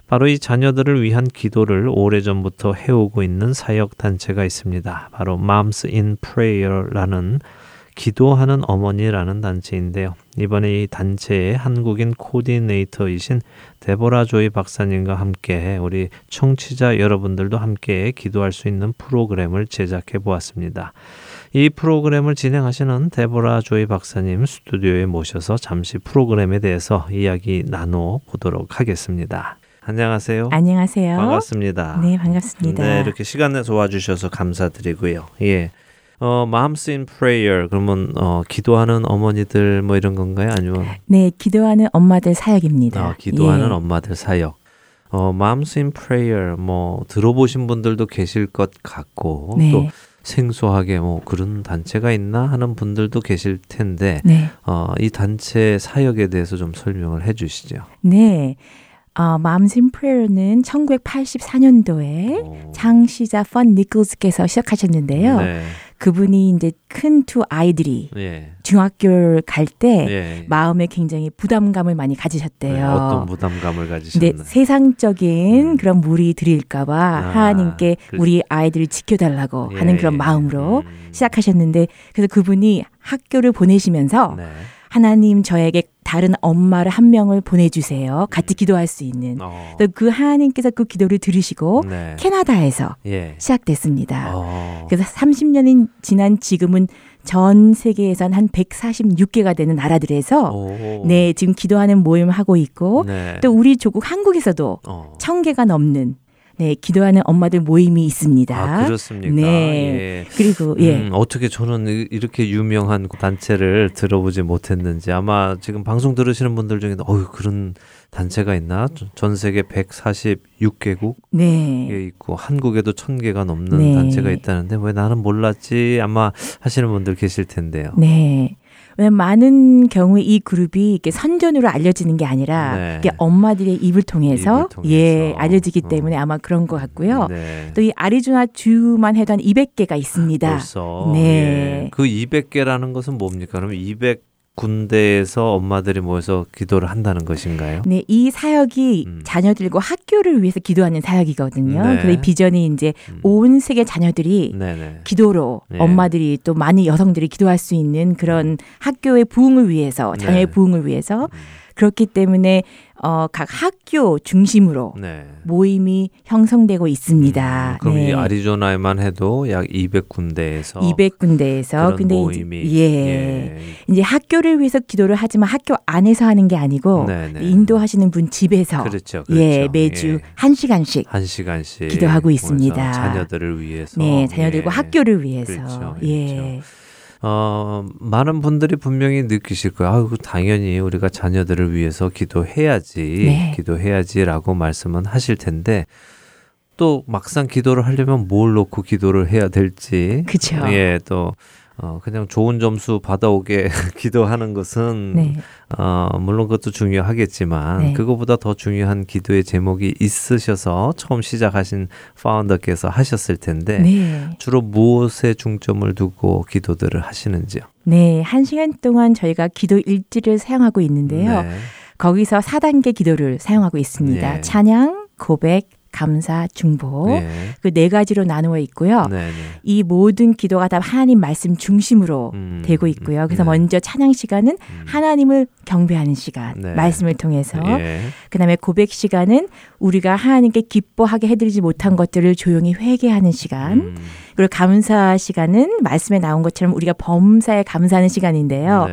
바로 이 자녀들을 위한 기도를 오래전부터 해오고 있는 사역 단체가 있습니다. 바로 Moms in Prayer라는 기도하는 어머니라는 단체인데요. 이번에 이 단체의 한국인 코디네이터이신 데보라 조이 박사님과 함께 우리 청취자 여러분들도 함께 기도할 수 있는 프로그램을 제작해 보았습니다. 이 프로그램을 진행하시는 데보라 조이 박사님 스튜디오에 모셔서 잠시 프로그램에 대해서 이야기 나눠 보도록 하겠습니다. 안녕하세요. 안녕하세요. 반갑습니다. 네, 반갑습니다. 네, 이렇게 시간 내서 와주셔서 감사드리고요. 예. 어, Moms in Prayer 그러면 어, 기도하는 어머니들 뭐 이런 건가요? 아니면 네, 기도하는 엄마들 사역입니다. 어, 기도하는 예. 엄마들 사역. 어, Moms in Prayer 뭐 들어보신 분들도 계실 것 같고 네. 또 생소하게 뭐 그런 단체가 있나 하는 분들도 계실 텐데 네. 어, 이 단체 사역에 대해서 좀 설명을 해 주시죠. 네. 어, Moms in Prayer는 1984년도에 오. 창시자 펀 니클스께서 시작하셨는데요. 네. 그분이 이제 큰 두 아이들이 예. 중학교를 갈때 예. 마음에 굉장히 부담감을 많이 가지셨대요. 네, 어떤 부담감을 가지셨나요? 세상적인 음. 그런 무리 드릴까봐 아, 하나님께 그- 우리 아이들을 지켜달라고 예, 하는 그런 예. 마음으로 음. 시작하셨는데 그래서 그분이 학교를 보내시면서 네. 하나님 저에게 다른 엄마를 한 명을 보내주세요. 같이 기도할 수 있는. 어. 그 하나님께서 그 기도를 들으시고 네. 캐나다에서 예. 시작됐습니다. 어. 그래서 30년이 지난 지금은 전 세계에선 한 146개가 되는 나라들에서 오. 네 지금 기도하는 모임을 하고 있고 네. 또 우리 조국 한국에서도 어. 천 개가 넘는 네 기도하는 엄마들 모임이 있습니다. 아, 그렇습니까? 네. 예. 그리고 예 음, 어떻게 저는 이- 이렇게 유명한 단체를 들어보지 못했는지 아마 지금 방송 들으시는 분들 중에 어유 그런 단체가 있나? 전- 전 세계 146개국에 네. 있고 한국에도 1000개가 넘는 네. 단체가 있다는데 왜 나는 몰랐지? 아마 하시는 분들 계실 텐데요. 네. 왜냐면 많은 경우에 이 그룹이 이렇게 선전으로 알려지는 게 아니라 네. 이게 엄마들의 입을 통해서, 입을 통해서. 예 알려지기 어. 때문에 아마 그런 것 같고요. 네. 또이 아리조나 주만 해도 한 200개가 있습니다. 벌써 네. 예. 그 200개라는 것은 뭡니까? 그럼 200 군데에서 엄마들이 모여서 기도를 한다는 것인가요? 네, 이 사역이 음. 자녀들과 학교를 위해서 기도하는 사역이거든요. 네. 그래서 이 비전이 이제 음. 온 세계 자녀들이 네네. 기도로 네. 엄마들이 또 많은 여성들이 기도할 수 있는 그런 학교의 부흥을 위해서 자녀의 네. 부흥을 위해서 음. 그렇기 때문에 어, 각 학교 중심으로 네. 모임이 형성되고 있습니다. 음, 그럼 네. 이 아리조나에만 해도 약 200군데에서 200군데에서 그런 근데 모임이 이제, 예. 이제 학교를 위해서 기도를 하지만 학교 안에서 하는 게 아니고 네네. 인도하시는 분 집에서 그렇죠, 그렇죠. 예 매주 예. 한 시간씩 한 시간씩 기도하고 모여서 있습니다. 자녀들을 위해서 네 자녀들과 예. 학교를 위해서 그렇죠, 예 어, 많은 분들이 분명히 느끼실 거예요. 아유, 당연히 우리가 자녀들을 위해서 기도해야지, 네. 기도해야지라고 말씀은 하실 텐데, 또 막상 기도를 하려면 뭘 놓고 기도를 해야 될지, 그쵸. 예, 또 어, 그냥 좋은 점수 받아오게 기도하는 것은 네. 어, 물론 그것도 중요하겠지만 네. 그거보다 더 중요한 기도의 제목이 있으셔서 처음 시작하신 파운더께서 하셨을 텐데 네. 주로 무엇에 중점을 두고 기도들을 하시는지요? 네, 한 시간 동안 저희가 기도 일지를 사용하고 있는데요. 네. 거기서 4단계 기도를 사용하고 있습니다. 네. 찬양, 고백, 감사, 중보. 네. 그네 가지로 나누어 있고요. 네, 네. 이 모든 기도가 다 하나님 말씀 중심으로 음, 되고 있고요. 그래서 네. 먼저 찬양 시간은 음. 하나님을 경배하는 시간, 네. 말씀을 통해서. 예. 그다음에 고백 시간은 우리가 하나님께 기뻐하게 해드리지 못한 것들을 조용히 회개하는 시간. 음, 그리고 감사 시간은 말씀에 나온 것처럼 우리가 범사에 감사하는 시간인데요.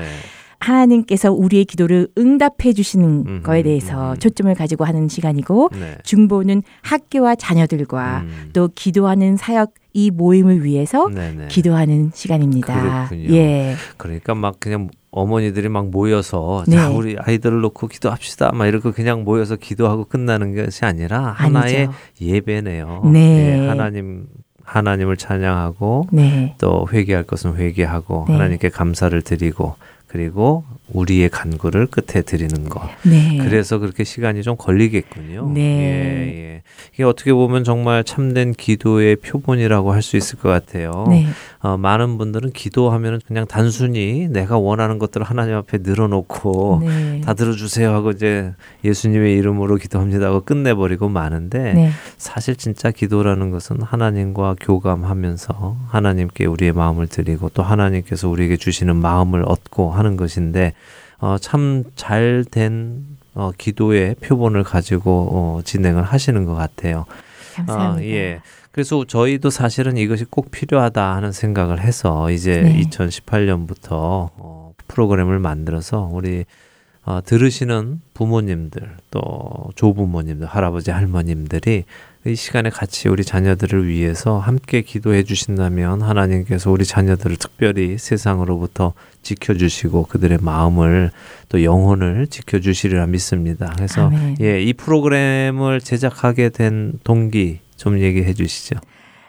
네. 하나님께서 우리의 기도를 응답해 주시는 음흠, 거에 대해서 음흠. 초점을 가지고 하는 시간이고 네. 중보는 학교와 자녀들과 음. 또 기도하는 사역 이 모임을 위해서 네, 네. 기도하는 시간입니다. 그렇군요. 예. 그러니까 막 그냥 어머니들이 막 모여서 네. 자 우리 아이들을 놓고 기도합시다 막 이렇게 그냥 모여서 기도하고 끝나는 것이 아니라 하나의 아니죠. 예배네요. 네. 예, 하나님 하나님을 찬양하고 네. 또 회개할 것은 회개하고 네. 하나님께 감사를 드리고 그리고 우리의 간구를 끝에 드리는 것. 네. 그래서 그렇게 시간이 좀 걸리겠군요. 네. 예, 예. 이게 어떻게 보면 정말 참된 기도의 표본이라고 할 수 있을 것 같아요. 네. 어, 많은 분들은 기도하면은 그냥 단순히 내가 원하는 것들을 하나님 앞에 늘어놓고 네. 다 들어주세요 하고 이제 예수님의 이름으로 기도합니다 하고 끝내버리고 마는데 네. 사실 진짜 기도라는 것은 하나님과 교감하면서 하나님께 우리의 마음을 드리고 또 하나님께서 우리에게 주시는 마음을 얻고 하는 것인데 어, 참 잘 된 어, 기도의 표본을 가지고 어, 진행을 하시는 것 같아요. 감사합니다. 아, 예. 그래서 저희도 사실은 이것이 꼭 필요하다 하는 생각을 해서 이제 네. 2018년부터 어, 프로그램을 만들어서 우리 어, 들으시는 부모님들 또 조부모님들 할아버지 할머님들이 이 시간에 같이 우리 자녀들을 위해서 함께 기도해 주신다면 하나님께서 우리 자녀들을 특별히 세상으로부터 지켜주시고 그들의 마음을 또 영혼을 지켜주시리라 믿습니다. 그래서 아멘. 예, 이 프로그램을 제작하게 된 동기 좀 얘기해 주시죠.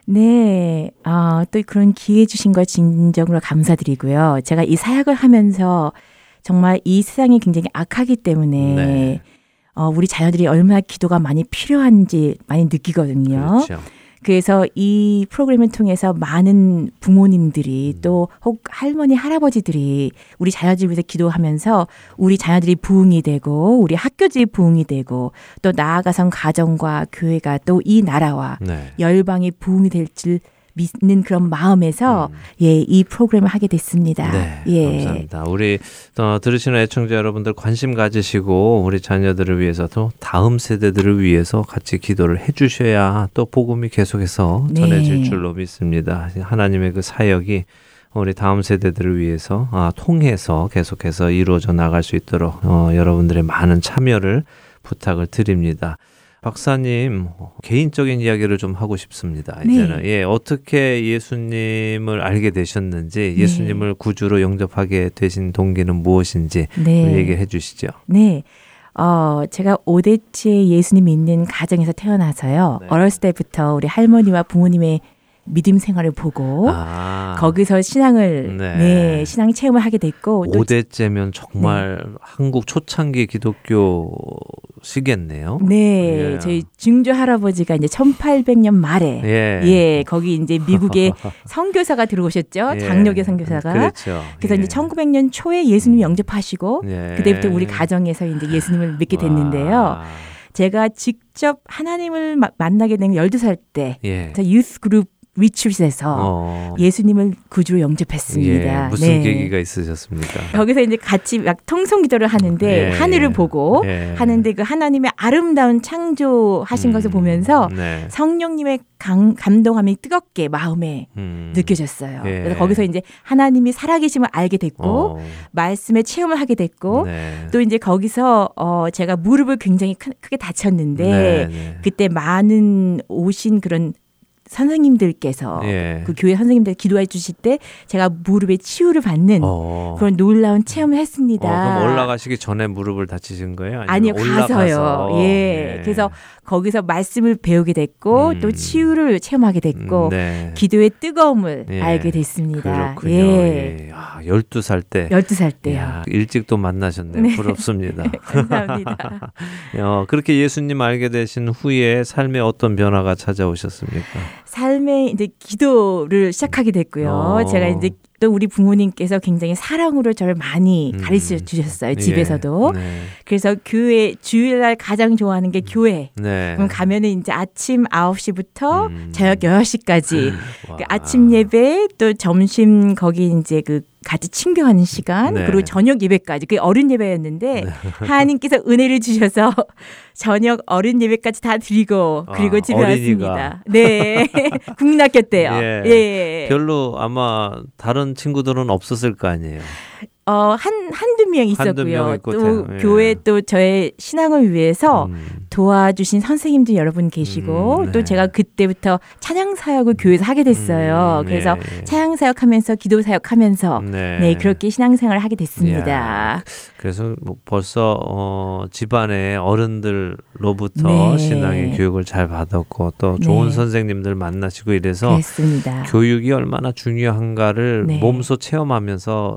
네, 아, 또 그런 기회 주신 걸 진정으로 감사드리고요. 제가 이 사역을 하면서 정말 이 세상이 굉장히 악하기 때문에 네. 어, 우리 자녀들이 얼마나 기도가 많이 필요한지 많이 느끼거든요. 그렇죠. 그래서 이 프로그램을 통해서 많은 부모님들이 음. 또혹 할머니 할아버지들이 우리 자녀들 위해서 기도하면서 우리 자녀들이 부흥이 되고 우리 학교들이 부흥이 되고 또 나아가선 가정과 교회가 또 이 나라와 네. 열방이 부흥이 될 줄 믿는 그런 마음에서 예이 프로그램을 하게 됐습니다. 음. 네, 예. 감사합니다. 우리 어, 들으시는 애청자 여러분들 관심 가지시고 우리 자녀들을 위해서 또 다음 세대들을 위해서 같이 기도를 해주셔야 또 복음이 계속해서 네. 전해질 줄로 믿습니다. 하나님의 그 사역이 우리 다음 세대들을 위해서 아, 통해서 계속해서 이루어져 나갈 수 있도록 어, 여러분들의 많은 참여를 부탁을 드립니다. 박사님 개인적인 이야기를 좀 하고 싶습니다. 네. 이제는 예 어떻게 예수님을 알게 되셨는지 네. 예수님을 구주로 영접하게 되신 동기는 무엇인지 네. 얘기해 주시죠. 네. 어, 제가 오대치에 예수님 믿는 가정에서 태어나서요. 네. 어렸을 때부터 우리 할머니와 부모님의 믿음 생활을 보고 아, 거기서 신앙을 네. 네, 신앙 체험을 하게 됐고 또 5대째면 정말 한국 초창기 기독교 시겠네요. 네, 예. 저희 증조 할아버지가 이제 1800년 말에 예. 예, 거기 이제 미국에 선교사가 들어오셨죠. 예. 장로교 선교사가. 그렇죠. 그래서 예. 이제 1900년 초에 예수님 영접하시고 예. 그때부터 우리 가정에서 이제 예수님을 믿게 됐는데요. 와. 제가 직접 하나님을 마- 만나게 된 12살 때 예. 저 유스 그룹 리출에서 어. 예수님을 구주로 영접했습니다. 예. 무슨 네. 계기가 있으셨습니까? 거기서 이제 같이 막 통성 기도를 하는데 예. 하늘을 보고 예. 하는데 그 하나님의 아름다운 창조하신 음. 것을 보면서 네. 성령님의 강, 감동함이 뜨겁게 마음에 음. 느껴졌어요. 예. 그래서 거기서 이제 하나님이 살아계심을 알게 됐고 어. 말씀의 체험을 하게 됐고 네. 또 이제 거기서 어 제가 무릎을 굉장히 크, 크게 다쳤는데 네, 네. 그때 많은 오신 그런 선생님들께서 예. 그 교회 선생님들 기도해 주실 때 제가 무릎에 치유를 받는 어. 그런 놀라운 체험을 어, 했습니다. 그럼 올라가시기 전에 무릎을 다치신 거예요? 아니요? 가서요. 예. 그래서 거기서 말씀을 배우게 됐고 음. 또 치유를 체험하게 됐고 음, 네. 기도의 뜨거움을 예. 알게 됐습니다. 그렇군요. 예. 예. 아, 12살 때. 12살 때요. 이야, 일찍 또 만나셨네요. 네. 부럽습니다. 감사합니다. 어, 그렇게 예수님 알게 되신 후에 삶에 어떤 변화가 찾아오셨습니까? 삶의 이제 기도를 시작하게 됐고요. 어. 제가 이제 또 우리 부모님께서 굉장히 사랑으로 저를 많이 음. 가르쳐 주셨어요. 예. 집에서도. 네. 그래서 교회 주일날 가장 좋아하는 게 교회. 네. 그럼 가면은 이제 아침 9시부터 음. 저녁 6시까지 와. 그 아침 예배 또 점심 거기 이제 그 같이 친교하는 시간 네. 그리고 저녁 예배까지 그게 어른 예배였는데 하나님께서 은혜를 주셔서 저녁 어른 예배까지 다 드리고 그리고 아, 집에 어린이가. 왔습니다. 네. 국락교 때요. 예. 예. 별로 아마 다른 친구들은 없었을 거 아니에요. 어, 한, 한두 명 한두 명 있었고요. 있고 또 대- 예. 교회 또 저의 신앙을 위해서 음. 도와주신 선생님도 여러분 계시고 음, 네. 또 제가 그때부터 찬양 사역을 교회에서 하게 됐어요. 음, 그래서 예, 예. 찬양 사역 하면서 기도 사역 하면서 네. 네. 그렇게 신앙생활을 하게 됐습니다. 이야, 그래서 뭐 벌써 어, 집안의 어른들로부터 네. 신앙의 교육을 잘 받았고 또 좋은 네. 선생님들 만나시고 이래서 그렇습니다. 교육이 얼마나 중요한가를 네. 몸소 체험하면서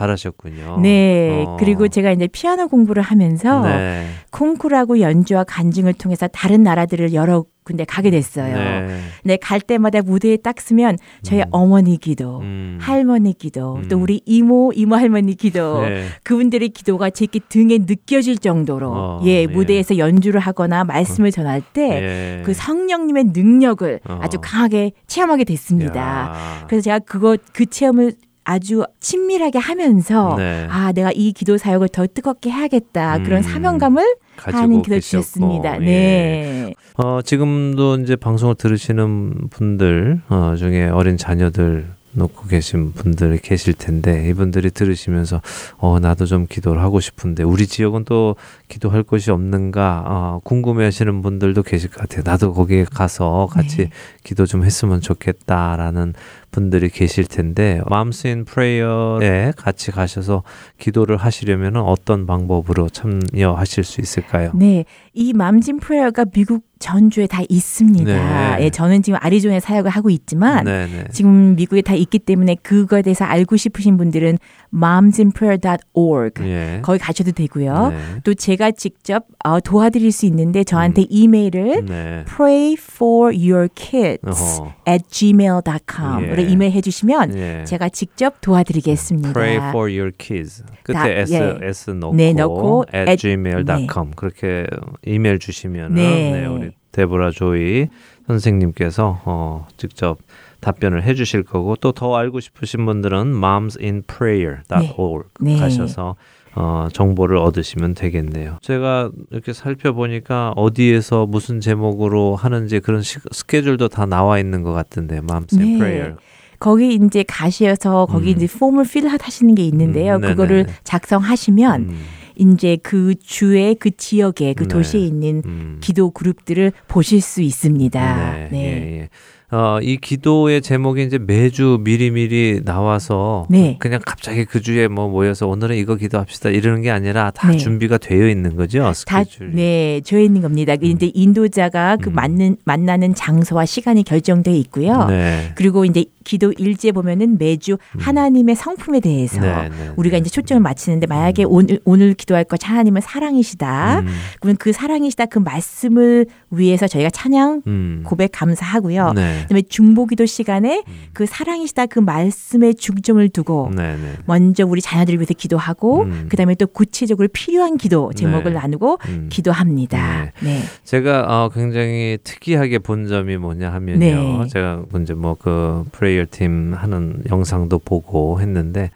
잘하셨군요. 네. 어. 그리고 제가 이제 피아노 공부를 하면서 네. 콩쿠르하고 연주와 간증을 통해서 다른 나라들을 여러 군데 가게 됐어요. 네. 네, 갈 때마다 무대에 딱 서면 저희 음. 어머니 기도, 음. 할머니 기도, 또 음. 우리 이모, 이모 할머니 기도, 네. 그분들의 기도가 제 등에 느껴질 정도로 어, 예, 예. 무대에서 연주를 하거나 말씀을 전할 때 예. 그 성령님의 능력을 어. 아주 강하게 체험하게 됐습니다. 야. 그래서 제가 그거 그 체험을 아주 친밀하게 하면서 네. 아 내가 이 기도 사역을 더 뜨겁게 해야겠다 음. 그런 사명감을 가지고 주셨습니다. 예. 네. 어, 지금도 이제 방송을 들으시는 분들 어, 중에 어린 자녀들 놓고 계신 분들이 계실 텐데 이분들이 들으시면서 어 나도 좀 기도를 하고 싶은데 우리 지역은 또 기도할 곳이 없는가 어, 궁금해하시는 분들도 계실 것 같아요. 나도 거기에 가서 같이 네. 기도 좀 했으면 좋겠다라는 분들이 계실 텐데 in Prayer에 같이 가셔서 기도를 하시려면 어떤 방법으로 참여하실 수 있을까요? 네, 이 맘진 프레어가 미국 전주에 다 있습니다. 네. 예, 저는 지금 아리조나에 사역을 하고 있지만 네 네. 지금 미국에 다 있기 때문에 그거에 대해서 알고 싶으신 분들은 momsinprayer.org 예. 거기 가셔도 되고요. 네. 또 제가 직접 어, 도와드릴 수 있는데 저한테 이메일을 네. pray for your kids 어허. at gmail.com으로 예. 이메일 해주시면 예. 제가 직접 도와드리겠습니다. Pray for your kids. 끝에 다- s 예. s 넣고, 네, 넣고 at, at- gmail.com 그렇게 이메일 주시면 네. 네. 우리 데보라 조이 선생님께서 어, 직접 답변을 해 주실 거고 또 더 알고 싶으신 분들은 momsinprayer.org 네. 네. 가셔서 어, 정보를 얻으시면 되겠네요. 제가 이렇게 살펴보니까 어디에서 무슨 제목으로 하는지 그런 시, 스케줄도 다 나와 있는 것 같은데 Moms in 네. 거기 이제 가셔서 거기 음. 이제 폼을 필하시는 게 있는데요. 음. 그거를 작성하시면 음, 이제 그 주의 그 지역에 그 네. 도시에 있는 음. 기도 그룹들을 보실 수 있습니다. 네, 예, 예. 어, 이 기도의 제목이 이제 매주 미리미리 나와서 네. 그냥 갑자기 그 주에 뭐 모여서 오늘은 이거 기도합시다 이러는 게 아니라 다 네. 준비가 되어 있는 거죠 다, 스케줄이. 네, 조에 있는 겁니다. 그 이제 인도자가 그 음. 맞는, 만나는 장소와 시간이 결정되어 있고요. 네. 그리고 이제 기도 일지에 보면은 매주 하나님의 성품에 대해서 네, 네, 우리가 네. 이제 초점을 맞추는데 만약에 오늘 오늘 기도할 것 하나님은 사랑이시다. 음, 그러면 그 사랑이시다 그 말씀을 위해서 저희가 찬양 음. 고백 감사하고요. 네. 그다음에 중보기도 시간에 그 사랑이시다 그 말씀에 중점을 두고 네, 네. 먼저 우리 자녀들을 위해서 기도하고 음. 그다음에 또 구체적으로 필요한 기도 제목을 네. 나누고 음. 기도합니다. 네. 제가 어, 굉장히 특이하게 본 점이 뭐냐 하면요. 네. 제가 이제 뭐그 프레 이어 팀 하는 영상도 보고 했는데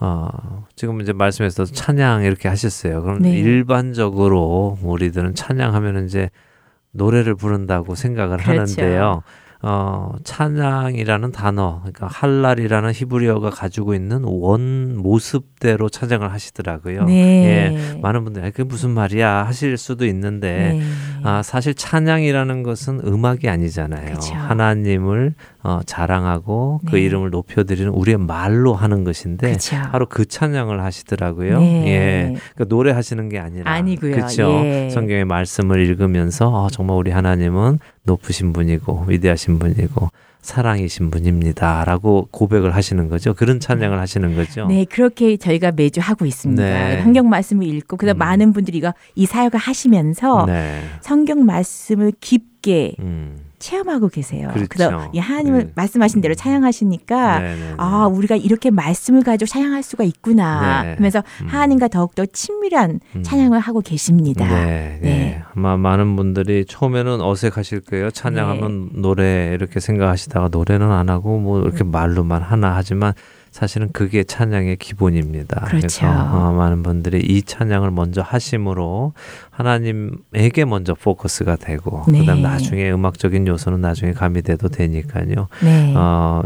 어, 지금 이제 말씀에서 찬양 이렇게 하셨어요. 그럼 네. 일반적으로 우리들은 찬양하면 이제 노래를 부른다고 생각을 그렇죠. 하는데요. 어, 찬양이라는 단어, 그러니까 할랄이라는 히브리어가 가지고 있는 원 모습대로 찬양을 하시더라고요. 네. 예, 많은 분들이 "아, 그게 무슨 말이야 하실 수도 있는데 네. 아, 사실 찬양이라는 것은 음악이 아니잖아요. 그쵸. 하나님을 어, 자랑하고 그 네. 이름을 높여드리는 우리의 말로 하는 것인데 그렇죠. 바로 그 찬양을 하시더라고요. 네. 예, 그러니까 노래하시는 게 아니라 아니고요. 그렇죠. 예. 성경의 말씀을 읽으면서 어, 정말 우리 하나님은 높으신 분이고 위대하신 분이고 사랑이신 분입니다라고 고백을 하시는 거죠. 그런 찬양을 하시는 거죠. 네, 그렇게 저희가 매주 하고 있습니다. 네. 성경 말씀을 읽고 그다음 음. 많은 분들이 이거 이 사역을 하시면서 네. 성경 말씀을 깊게 음. 체험하고 계세요. 그렇죠. 그래서 이 하나님을 네. 말씀하신 대로 찬양하시니까 네, 네, 네. 아, 우리가 이렇게 말씀을 가지고 찬양할 수가 있구나. 네. 하면서 음. 하나님과 더욱더 친밀한 음. 찬양을 하고 계십니다. 네, 네. 네. 아마 많은 분들이 처음에는 어색하실 거예요. 찬양하면 네. 노래 이렇게 생각하시다가 노래는 안 하고 뭐 이렇게 말로만 하나 하지만 사실은 그게 찬양의 기본입니다. 그렇죠. 래서 어, 많은 분들이 이 찬양을 먼저 하심으로 하나님에게 먼저 포커스가 되고 네. 그다음 나중에 음악적인 요소는 나중에 가미돼도 되니까요. 네. 어,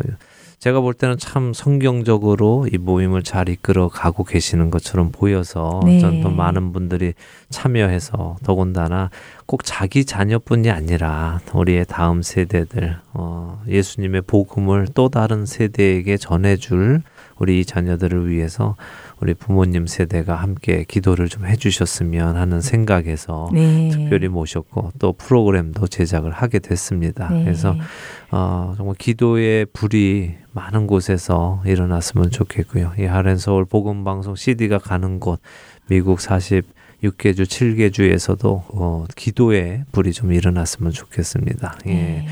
제가 볼 때는 참 성경적으로 이 모임을 잘 이끌어 가고 계시는 것처럼 보여서 네. 전또 많은 분들이 참여해서 더군다나 꼭 자기 자녀뿐이 아니라 우리의 다음 세대들 어, 예수님의 복음을 또 다른 세대에게 전해줄 우리 자녀들을 위해서 우리 부모님 세대가 함께 기도를 좀 해주셨으면 하는 생각에서 네. 특별히 모셨고 또 프로그램도 제작을 하게 됐습니다. 네. 그래서 어, 정말 기도의 불이 많은 곳에서 일어났으면 좋겠고요. 이 하렌 서울 복음 방송 CD가 가는 곳 미국 46개주 7개주에서도 어, 기도의 불이 좀 일어났으면 좋겠습니다. 예. 네.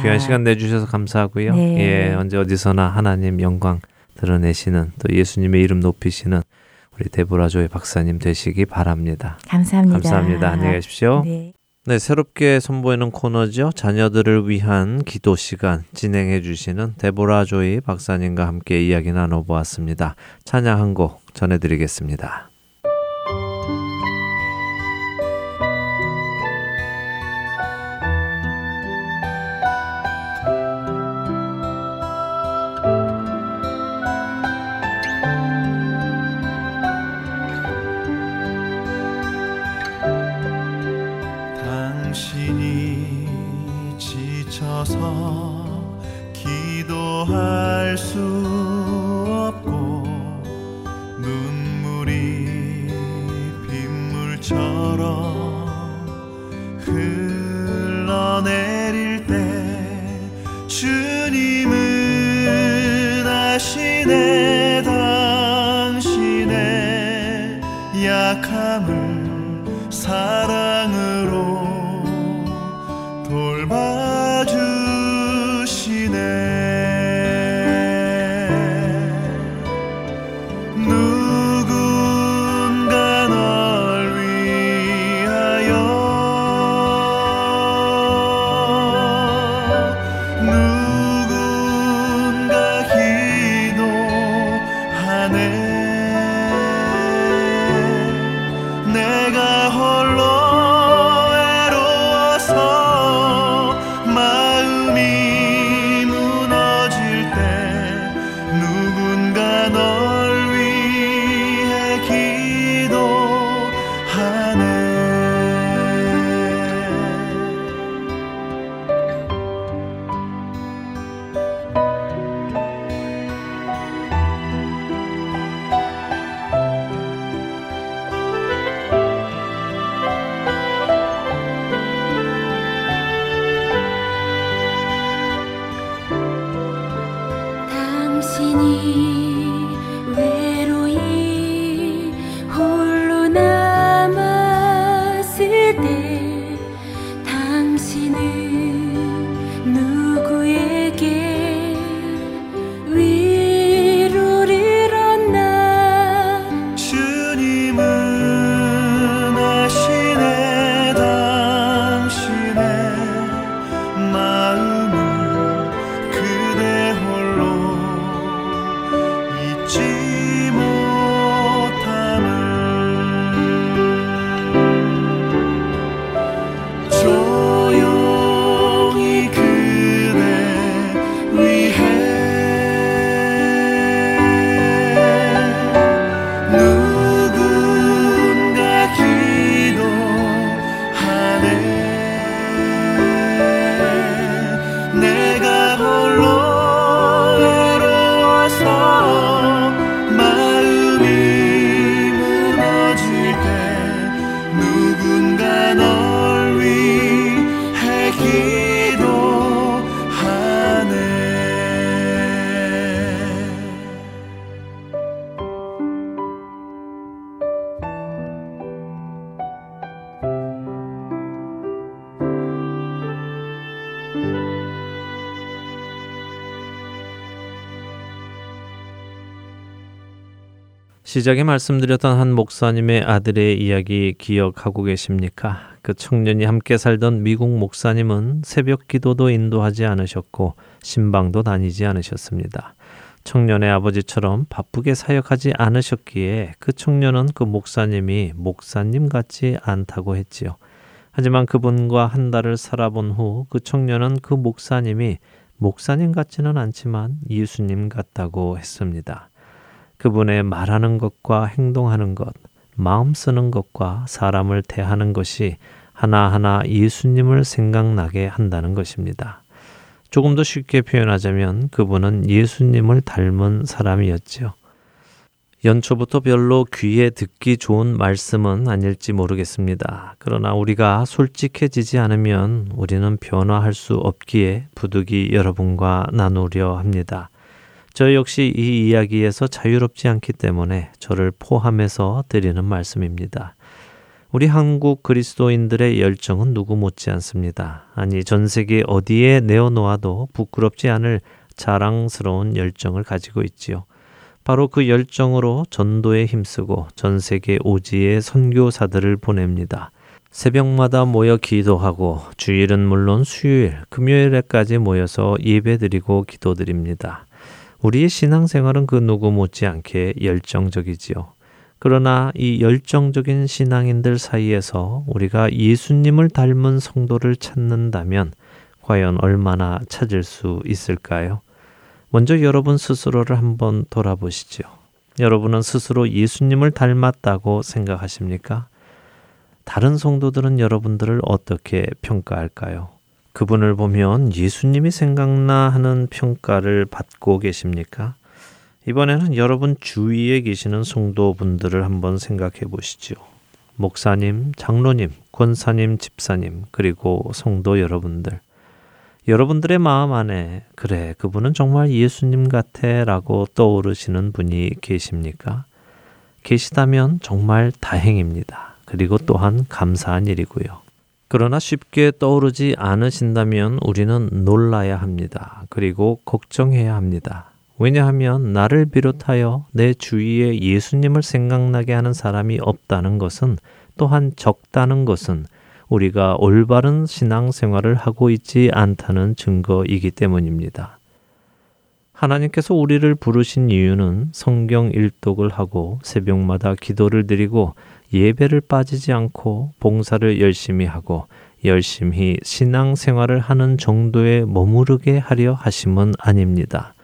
귀한 아, 시간 내주셔서 감사하고요. 네. 예, 언제 어디서나 하나님 영광 드러내시는 또 예수님의 이름 높이시는 우리 데보라 조의 박사님 되시기 바랍니다. 감사합니다. 감사합니다. 안녕히 가십시오. 네. 네, 새롭게 선보이는 코너죠. 자녀들을 위한 기도 시간 진행해 주시는 데보라 조이 박사님과 함께 이야기 나눠 보았습니다. 찬양 한 곡 전해 드리겠습니다. 지쳐서 기도할 수 없고 시작에 말씀드렸던 한 목사님의 아들의 이야기 기억하고 계십니까? 그 청년이 함께 살던 미국 목사님은 새벽 기도도 인도하지 않으셨고 신방도 다니지 않으셨습니다. 청년의 아버지처럼 바쁘게 사역하지 않으셨기에 그 청년은 그 목사님이 목사님 같지 않다고 했지요. 하지만 그분과 한 달을 살아본 후 그 청년은 그 목사님이 목사님 같지는 않지만 예수님 같다고 했습니다. 그분의 말하는 것과 행동하는 것, 마음 쓰는 것과 사람을 대하는 것이 하나하나 예수님을 생각나게 한다는 것입니다. 조금 더 쉽게 표현하자면 그분은 예수님을 닮은 사람이었지요. 연초부터 별로 귀에 듣기 좋은 말씀은 아닐지 모르겠습니다. 그러나 우리가 솔직해지지 않으면 우리는 변화할 수 없기에 부득이 여러분과 나누려 합니다. 저 역시 이 이야기에서 자유롭지 않기 때문에 저를 포함해서 드리는 말씀입니다. 우리 한국 그리스도인들의 열정은 누구 못지 않습니다. 아니, 전 세계 어디에 내어놓아도 부끄럽지 않을 자랑스러운 열정을 가지고 있지요. 바로 그 열정으로 전도에 힘쓰고 전 세계 오지의 선교사들을 보냅니다. 새벽마다 모여 기도하고 주일은 물론 수요일, 금요일에까지 모여서 예배드리고 기도드립니다. 우리의 신앙생활은 그 누구 못지않게 열정적이지요. 그러나 이 열정적인 신앙인들 사이에서 우리가 예수님을 닮은 성도를 찾는다면 과연 얼마나 찾을 수 있을까요? 먼저 여러분 스스로를 한번 돌아보시죠. 여러분은 스스로 예수님을 닮았다고 생각하십니까? 다른 성도들은 여러분들을 어떻게 평가할까요? 그분을 보면 예수님이 생각나 하는 평가를 받고 계십니까? 이번에는 여러분 주위에 계시는 성도분들을 한번 생각해 보시죠. 목사님, 장로님, 권사님, 집사님, 그리고 성도 여러분들. 여러분들의 마음 안에, 그래, 그분은 정말 예수님 같아 라고 떠오르시는 분이 계십니까? 계시다면 정말 다행입니다. 그리고 또한 감사한 일이고요. 그러나 쉽게 떠오르지 않으신다면 우리는 놀라야 합니다. 그리고 걱정해야 합니다. 왜냐하면 나를 비롯하여 내 주위에 예수님을 생각나게 하는 사람이 없다는 것은 또한 적다는 것은 우리가 올바른 신앙생활을 하고 있지 않다는 증거이기 때문입니다. 하나님께서 우리를 부르신 이유는 성경 일독을 하고 새벽마다 기도를 드리고 예배를 빠지지 않고 봉사를 열심히 하고 열심히 신앙 생활을 하는 정도에 머무르게 하려 하심은 아닙니다.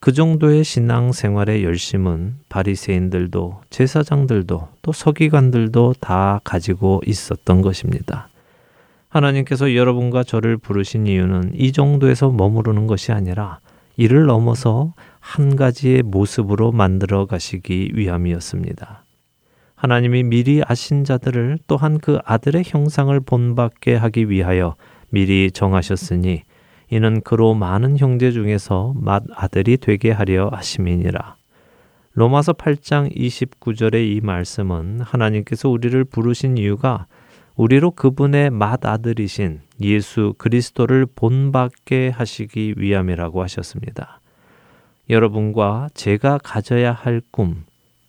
그 정도의 신앙 생활의 열심은 바리새인들도 제사장들도 또 서기관들도 다 가지고 있었던 것입니다. 하나님께서 여러분과 저를 부르신 이유는 이 정도에서 머무르는 것이 아니라 이를 넘어서 한 가지의 모습으로 만들어 가시기 위함이었습니다. 하나님이 미리 아신 자들을 또한 그 아들의 형상을 본받게 하기 위하여 미리 정하셨으니 이는 그로 많은 형제 중에서 맏 아들이 되게 하려 하심이니라. 로마서 8장 29절의 이 말씀은 하나님께서 우리를 부르신 이유가 우리로 그분의 맏 아들이신 예수 그리스도를 본받게 하시기 위함이라고 하셨습니다. 여러분과 제가 가져야 할 꿈,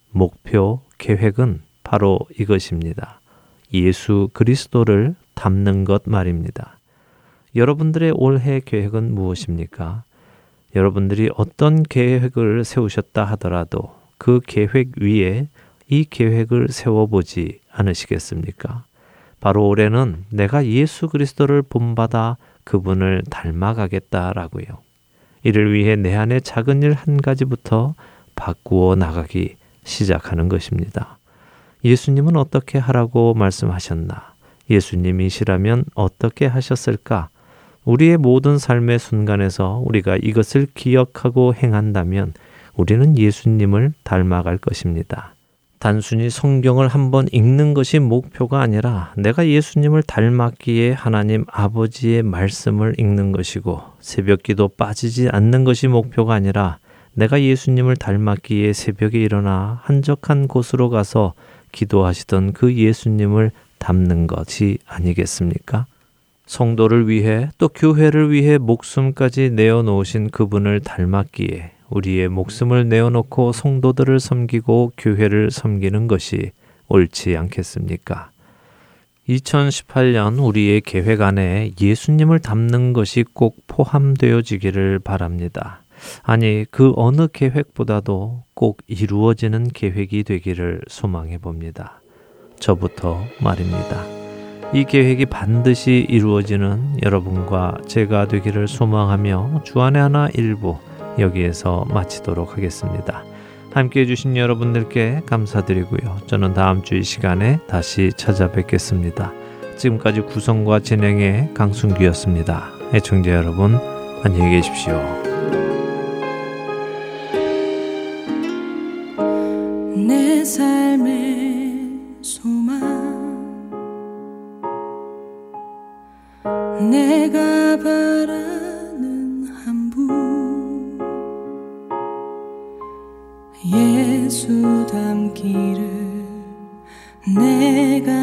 목표, 계획은 바로 이것입니다. 예수 그리스도를 담는 것 말입니다. 여러분들의 올해 계획은 무엇입니까? 여러분들이 어떤 계획을 세우셨다 하더라도 그 계획 위에 이 계획을 세워보지 않으시겠습니까? 바로 올해는 내가 예수 그리스도를 본받아 그분을 닮아가겠다라고요. 이를 위해 내 안에 작은 일 한 가지부터 바꾸어 나가기 시작하는 것입니다. 예수님은 어떻게 하라고 말씀하셨나? 예수님이시라면 어떻게 하셨을까? 우리의 모든 삶의 순간에서 우리가 이것을 기억하고 행한다면 우리는 예수님을 닮아갈 것입니다. 단순히 성경을 한번 읽는 것이 목표가 아니라 내가 예수님을 닮았기에 하나님 아버지의 말씀을 읽는 것이고 새벽 기도 빠지지 않는 것이 목표가 아니라 내가 예수님을 닮았기에 새벽에 일어나 한적한 곳으로 가서 기도하시던 그 예수님을 담는 것이 아니겠습니까? 성도를 위해 또 교회를 위해 목숨까지 내어놓으신 그분을 닮았기에 우리의 목숨을 내어놓고 성도들을 섬기고 교회를 섬기는 것이 옳지 않겠습니까? 2018년 우리의 계획 안에 예수님을 담는 것이 꼭 포함되어지기를 바랍니다. 아니 그 어느 계획보다도 꼭 이루어지는 계획이 되기를 소망해 봅니다. 저부터 말입니다. 이 계획이 반드시 이루어지는 여러분과 제가 되기를 소망하며 주안의 하나 일부 여기에서 마치도록 하겠습니다. 함께 해주신 여러분들께 감사드리고요. 저는 다음 주 이 시간에 다시 찾아뵙겠습니다. 지금까지 구성과 진행의 강순기였습니다. 애청자 여러분, 안녕히 계십시오. 내가 바라는 한 분 예수 담기를 내가